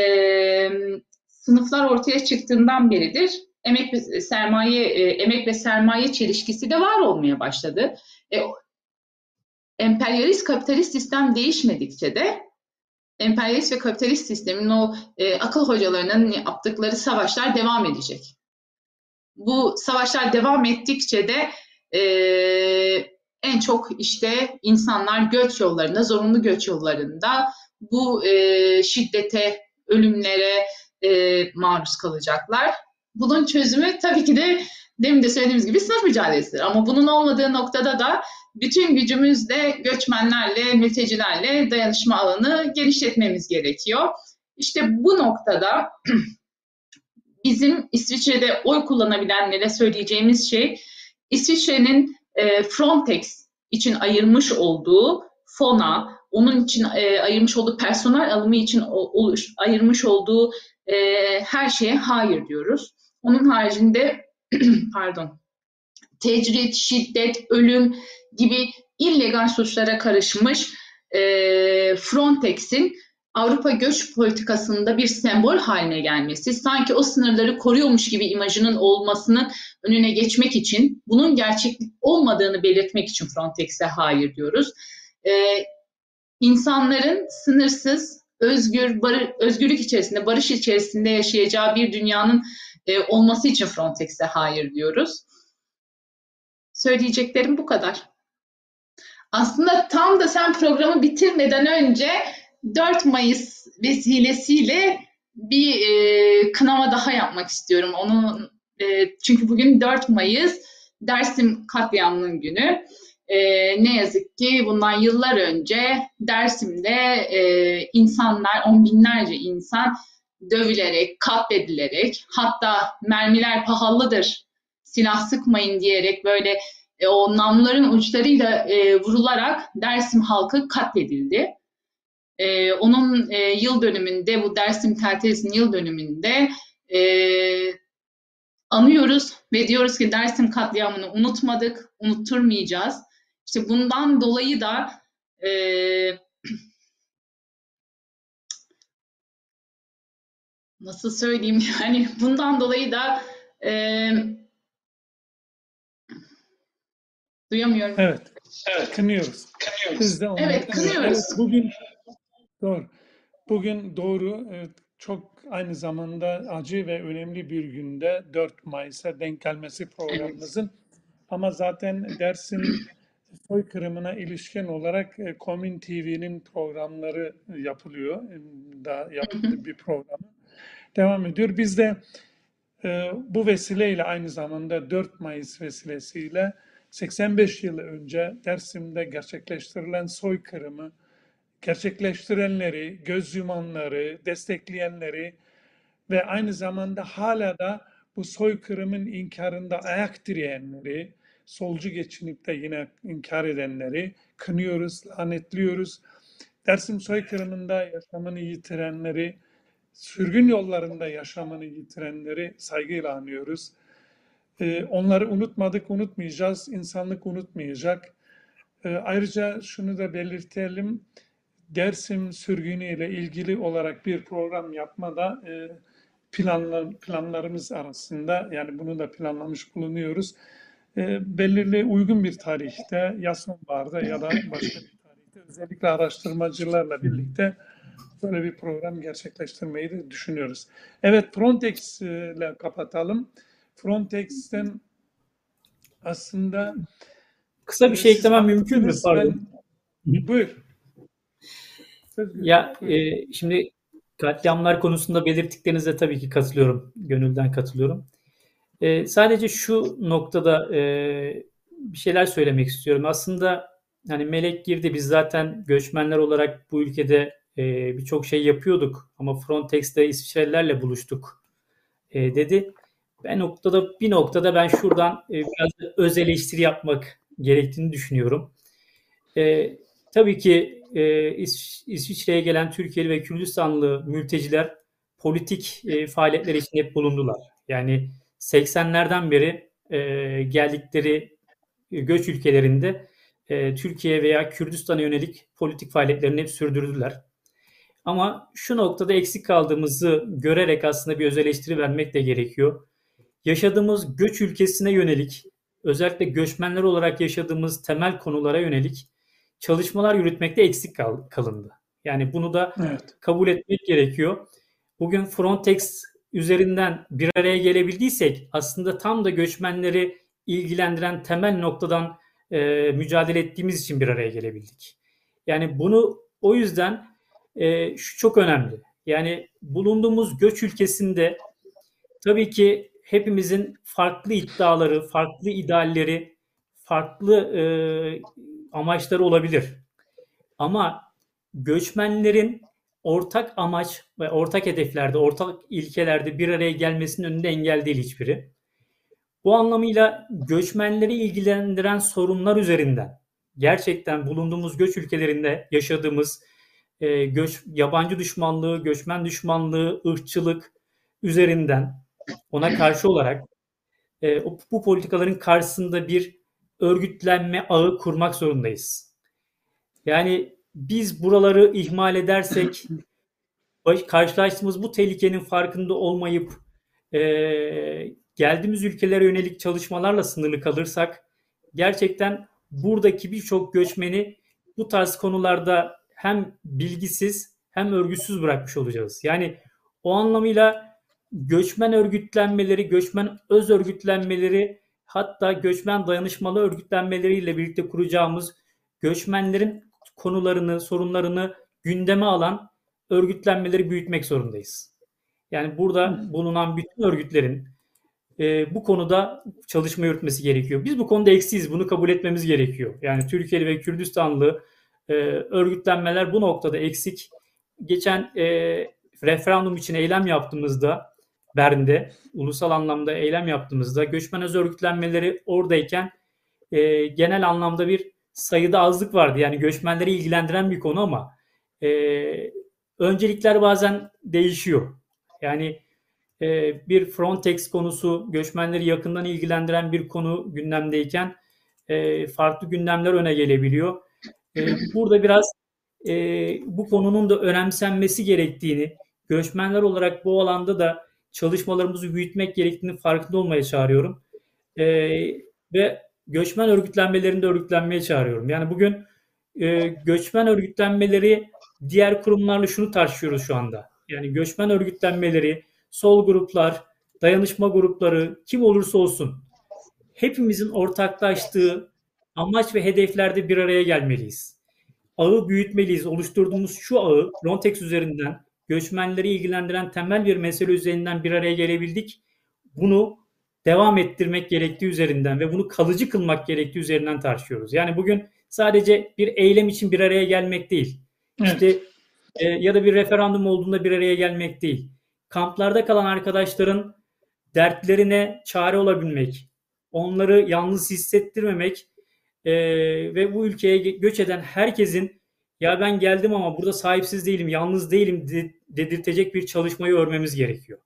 sınıflar ortaya çıktığından beridir emek ve sermaye e, emek ve sermaye çelişkisi de var olmaya başladı. E, emperyalist kapitalist sistem değişmedikçe de emperyalist ve kapitalist sistemin o e, akıl hocalarının yaptıkları savaşlar devam edecek. Bu savaşlar devam ettikçe de e, en çok işte insanlar göç yollarında, zorunlu göç yollarında bu e, şiddete, ölümlere e, maruz kalacaklar. Bunun çözümü tabii ki de demin de söylediğimiz gibi sınıf mücadelesidir. Ama bunun olmadığı noktada da bütün gücümüzle göçmenlerle, mültecilerle dayanışma alanı genişletmemiz gerekiyor. İşte bu noktada bizim İsviçre'de oy kullanabilenlere söyleyeceğimiz şey İsviçre'nin e, Frontex için ayırmış olduğu fona, onun için e, ayırmış olduğu personel alımı için o- oluş, ayırmış olduğu e, her şeye hayır diyoruz. Onun haricinde pardon tecrit, şiddet, ölüm gibi illegal suçlara karışmış e, Frontex'in Avrupa göç politikasında bir sembol haline gelmesi, sanki o sınırları koruyormuş gibi imajının olmasının önüne geçmek için, bunun gerçeklik olmadığını belirtmek için Frontex'e hayır diyoruz. Ee, insanların sınırsız, özgür, barı- özgürlük içerisinde, barış içerisinde yaşayacağı bir dünyanın e, olması için Frontex'e hayır diyoruz. Söyleyeceklerim bu kadar. Aslında tam da sen programı bitirmeden önce 4 Mayıs vesilesiyle bir e, kınama daha yapmak istiyorum. Onun e, çünkü bugün 4 Mayıs Dersim katliamının günü. E, ne yazık ki bundan yıllar önce Dersim'de e, insanlar, on binlerce insan dövülerek, katledilerek, hatta mermiler pahalıdır, silah sıkmayın diyerek böyle e, o namların uçlarıyla e, vurularak Dersim halkı katledildi. E, onun e, yıl dönümünde, bu Dersim Teltelisi'nin yıl dönümünde e, anıyoruz ve diyoruz ki Dersim katliamını unutmadık, unutturmayacağız. İşte bundan dolayı da e, nasıl söyleyeyim yani bundan dolayı da e, duyamıyorum. Evet. Evet. Kınıyoruz. Biz de onu Evet, kınıyoruz. Evet, bugün doğru. Bugün doğru evet, çok aynı zamanda acı ve önemli bir günde 4 Mayıs'a denk gelmesi programımızın. Ama zaten Dersim soykırımına ilişkin olarak e, Komün TV'nin programları yapılıyor. E, Daha yaptığı bir programı devam ediyor. Biz de e, bu vesileyle aynı zamanda 4 Mayıs vesilesiyle 85 yıl önce Dersim'de gerçekleştirilen soykırımı gerçekleştirenleri, göz yumanları, destekleyenleri ve aynı zamanda hala da bu soykırımın inkarında ayak direyenleri, solcu geçinip de yine inkar edenleri kınıyoruz, lanetliyoruz. Dersim soykırımında yaşamını yitirenleri, sürgün yollarında yaşamını yitirenleri saygıyla anıyoruz. Ee, onları unutmadık, unutmayacağız. İnsanlık unutmayacak. Ee, ayrıca şunu da belirtelim. Dersim sürgünü ile ilgili olarak bir program yapmada e, planlar, planlarımız arasında yani bunu da planlamış bulunuyoruz. E, belirli uygun bir tarihte ya sonbaharda ya da başka bir tarihte özellikle araştırmacılarla birlikte böyle bir program gerçekleştirmeyi de düşünüyoruz. Evet Frontex ile kapatalım. Frontex'ten aslında Kısa bir şey siz eklemem mümkün mü? Pardon. Ben, buyur. Ya e, şimdi katliamlar konusunda belirttiklerinize tabii ki katılıyorum. Gönülden katılıyorum. E, sadece şu noktada e, bir şeyler söylemek istiyorum. Aslında hani Melek girdi biz zaten göçmenler olarak bu ülkede e, birçok şey yapıyorduk ama Frontex'te İsviçrelilerle buluştuk e, dedi. Ben noktada bir noktada ben şuradan e, biraz öz eleştiri yapmak gerektiğini düşünüyorum. E, tabii ki e, İs- İsviçre'ye gelen Türkiye'li ve Kürdistanlı mülteciler politik e, faaliyetler için hep bulundular. Yani 80'lerden beri e, geldikleri e, göç ülkelerinde e, Türkiye veya Kürdistan'a yönelik politik faaliyetlerini hep sürdürdüler. Ama şu noktada eksik kaldığımızı görerek aslında bir öz eleştiri vermek de gerekiyor. Yaşadığımız göç ülkesine yönelik, özellikle göçmenler olarak yaşadığımız temel konulara yönelik çalışmalar yürütmekte eksik kal- kalındı. Yani bunu da Evet. kabul etmek gerekiyor. Bugün Frontex üzerinden bir araya gelebildiysek aslında tam da göçmenleri ilgilendiren temel noktadan e, mücadele ettiğimiz için bir araya gelebildik. Yani bunu o yüzden e, şu çok önemli. Yani bulunduğumuz göç ülkesinde tabii ki hepimizin farklı iddiaları, farklı idealleri, farklı e, amaçları olabilir. Ama göçmenlerin ortak amaç ve ortak hedeflerde, ortak ilkelerde bir araya gelmesinin önünde engel değil hiçbiri. Bu anlamıyla göçmenleri ilgilendiren sorunlar üzerinden gerçekten bulunduğumuz göç ülkelerinde yaşadığımız e, göç, yabancı düşmanlığı, göçmen düşmanlığı, ırkçılık üzerinden ona karşı olarak e, bu politikaların karşısında bir örgütlenme ağı kurmak zorundayız. Yani biz buraları ihmal edersek karşılaştığımız bu tehlikenin farkında olmayıp e, geldiğimiz ülkelere yönelik çalışmalarla sınırlı kalırsak gerçekten buradaki birçok göçmeni bu tarz konularda hem bilgisiz hem örgütsüz bırakmış olacağız. Yani o anlamıyla göçmen örgütlenmeleri, göçmen öz örgütlenmeleri hatta göçmen dayanışmalı örgütlenmeleriyle birlikte kuracağımız göçmenlerin konularını, sorunlarını gündeme alan örgütlenmeleri büyütmek zorundayız. Yani burada bulunan bütün örgütlerin e, bu konuda çalışma yürütmesi gerekiyor. Biz bu konuda eksiyiz. Bunu kabul etmemiz gerekiyor. Yani Türkiye'li ve Kürdistanlı e, örgütlenmeler bu noktada eksik. Geçen e, referandum için eylem yaptığımızda Bern'de ulusal anlamda eylem yaptığımızda göçmen öz örgütlenmeleri oradayken e, genel anlamda bir sayıda azlık vardı. Yani göçmenleri ilgilendiren bir konu ama e, öncelikler bazen değişiyor. Yani e, bir Frontex konusu göçmenleri yakından ilgilendiren bir konu gündemdeyken e, farklı gündemler öne gelebiliyor. E, burada biraz e, bu konunun da önemsenmesi gerektiğini, göçmenler olarak bu alanda da çalışmalarımızı büyütmek gerektiğini farkında olmaya çağırıyorum. E, ve göçmen örgütlenmelerini de örgütlenmeye çağırıyorum. Yani bugün e, göçmen örgütlenmeleri diğer kurumlarla şunu tartışıyoruz şu anda. Yani göçmen örgütlenmeleri, sol gruplar, dayanışma grupları kim olursa olsun hepimizin ortaklaştığı amaç ve hedeflerde bir araya gelmeliyiz. Ağı büyütmeliyiz. Oluşturduğumuz şu ağı Frontex üzerinden göçmenleri ilgilendiren temel bir mesele üzerinden bir araya gelebildik. Bunu devam ettirmek gerektiği üzerinden ve bunu kalıcı kılmak gerektiği üzerinden tartışıyoruz. Yani bugün sadece bir eylem için bir araya gelmek değil. Evet. İşte e, ya da bir referandum olduğunda bir araya gelmek değil. Kamplarda kalan arkadaşların dertlerine çare olabilmek, onları yalnız hissettirmemek e, ve bu ülkeye göç eden herkesin ya ben geldim ama burada sahipsiz değilim, yalnız değilim de- dedirtecek bir çalışmayı örmemiz gerekiyor.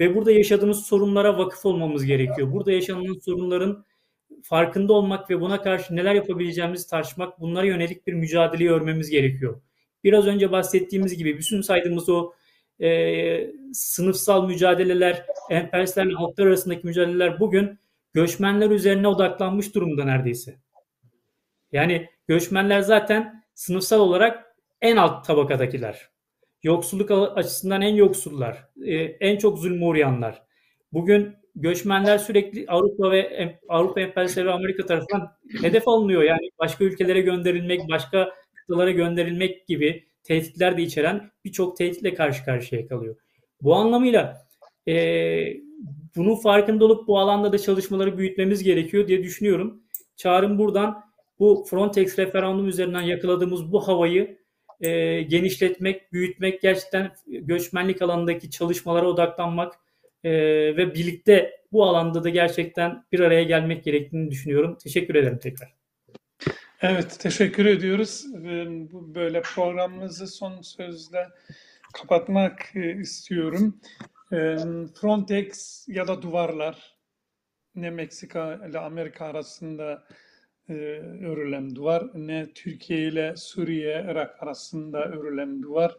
Ve burada yaşadığımız sorunlara vakıf olmamız gerekiyor. Burada yaşanan sorunların farkında olmak ve buna karşı neler yapabileceğimizi tartışmak, bunlara yönelik bir mücadeleyi örmemiz gerekiyor. Biraz önce bahsettiğimiz gibi bütün saydığımız o e, sınıfsal mücadeleler, emperyalistlerle halklar arasındaki mücadeleler bugün göçmenler üzerine odaklanmış durumda neredeyse. Yani göçmenler zaten sınıfsal olarak en alt tabakadakiler. Yoksulluk açısından en yoksullar, e, en çok zulme uğrayanlar. Bugün göçmenler sürekli Avrupa ve Avrupa emperyalistleri Amerika tarafından hedef alınıyor. Yani başka ülkelere gönderilmek, başka kıtalara gönderilmek gibi tehditler de içeren birçok tehditle karşı karşıya kalıyor. Bu anlamıyla e, bunun farkında olup bu alanda da çalışmaları büyütmemiz gerekiyor diye düşünüyorum. Çağrım buradan bu Frontex referandum üzerinden yakaladığımız bu havayı e, genişletmek, büyütmek, gerçekten göçmenlik alanındaki çalışmalara odaklanmak e, ve birlikte bu alanda da gerçekten bir araya gelmek gerektiğini düşünüyorum. Teşekkür ederim tekrar. Evet, teşekkür ediyoruz. Bu böyle programımızı son sözle kapatmak e, istiyorum. E, Frontex ya da duvarlar ne Meksika ile Amerika arasında örülen duvar, ne Türkiye ile Suriye, Irak arasında örülen duvar,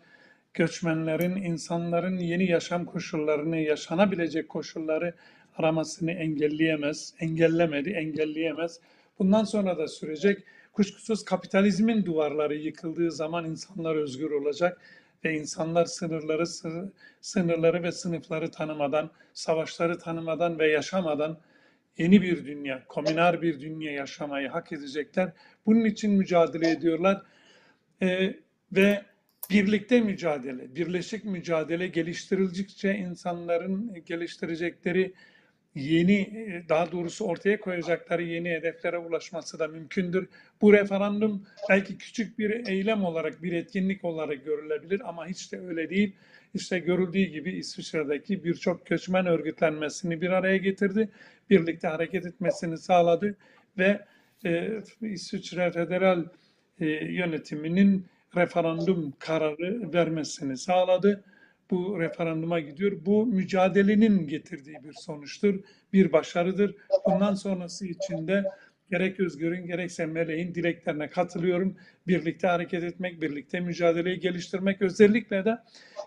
göçmenlerin, insanların yeni yaşam koşullarını, yaşanabilecek koşulları aramasını engelleyemez, engellemedi, engelleyemez. Bundan sonra da sürecek. Kuşkusuz kapitalizmin duvarları yıkıldığı zaman insanlar özgür olacak ve insanlar sınırları sı- sınırları ve sınıfları tanımadan, savaşları tanımadan ve yaşamadan yeni bir dünya, komünal bir dünya yaşamayı hak edecekler. Bunun için mücadele ediyorlar. Ee, ve birlikte mücadele, birleşik mücadele geliştirildikçe insanların geliştirecekleri yeni, e, daha doğrusu ortaya koyacakları yeni hedeflere ulaşması da mümkündür. Bu referandum belki küçük bir eylem olarak, bir etkinlik olarak görülebilir ama hiç de öyle değil. İşte görüldüğü gibi İsviçre'deki birçok göçmen örgütlenmesini bir araya getirdi, birlikte hareket etmesini sağladı ve e, İsviçre Federal e, yönetiminin referandum kararı vermesini sağladı. Bu referanduma gidiyor. Bu mücadelenin getirdiği bir sonuçtur, bir başarıdır. Bundan sonrası için de gerek Özgür'ün gerekse Meleğin dileklerine katılıyorum. Birlikte hareket etmek, birlikte mücadeleyi geliştirmek, özellikle de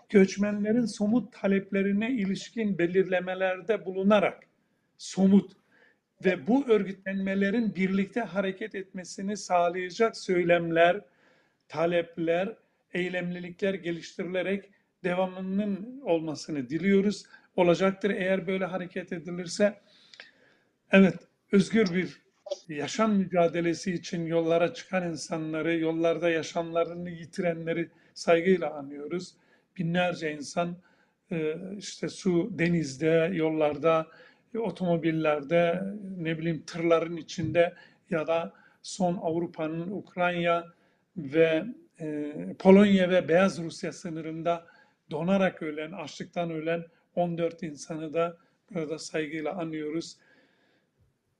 göçmenlerin somut taleplerine ilişkin belirlemelerde bulunarak somut ve bu örgütlenmelerin birlikte hareket etmesini sağlayacak söylemler, talepler, eylemlilikler geliştirilerek devamının olmasını diliyoruz. Olacaktır eğer böyle hareket edilirse. Evet, özgür bir yaşam mücadelesi için yollara çıkan insanları, yollarda yaşamlarını yitirenleri saygıyla anıyoruz. Binlerce insan e, işte su, denizde, yollarda, otomobillerde, ne bileyim tırların içinde ya da son Avrupa'nın Ukrayna ve e, Polonya ve Beyaz Rusya sınırında donarak ölen, açlıktan ölen 14 insanı da burada saygıyla anıyoruz.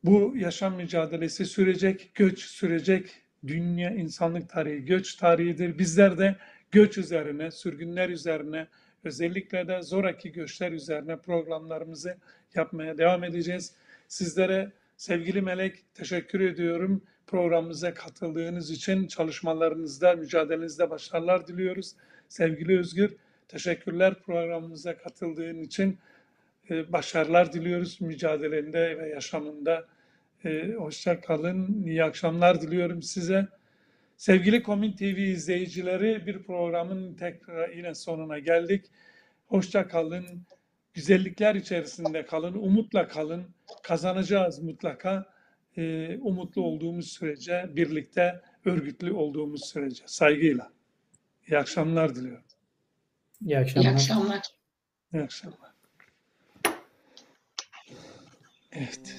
Bu yaşam mücadelesi sürecek, göç sürecek. Dünya insanlık tarihi göç tarihidir. Bizler de göç üzerine, sürgünler üzerine, özellikle de zoraki göçler üzerine programlarımızı yapmaya devam edeceğiz. Sizlere sevgili Melek teşekkür ediyorum. Programımıza katıldığınız için çalışmalarınızda, mücadelenizde başarılar diliyoruz. Sevgili Özgür, teşekkürler programımıza katıldığın için. Ee, Başarılar diliyoruz mücadelende ve yaşamında. Ee, Hoşça kalın, iyi akşamlar diliyorum size. Sevgili Komün TV izleyicileri bir programın tekrar yine sonuna geldik. Hoşça kalın, güzellikler içerisinde kalın, umutla kalın. Kazanacağız mutlaka. e, umutlu olduğumuz sürece, birlikte örgütlü olduğumuz sürece. Saygıyla. İyi akşamlar diliyorum. İyi İyi akşamlar. akşamlar. İyi akşamlar. Evet.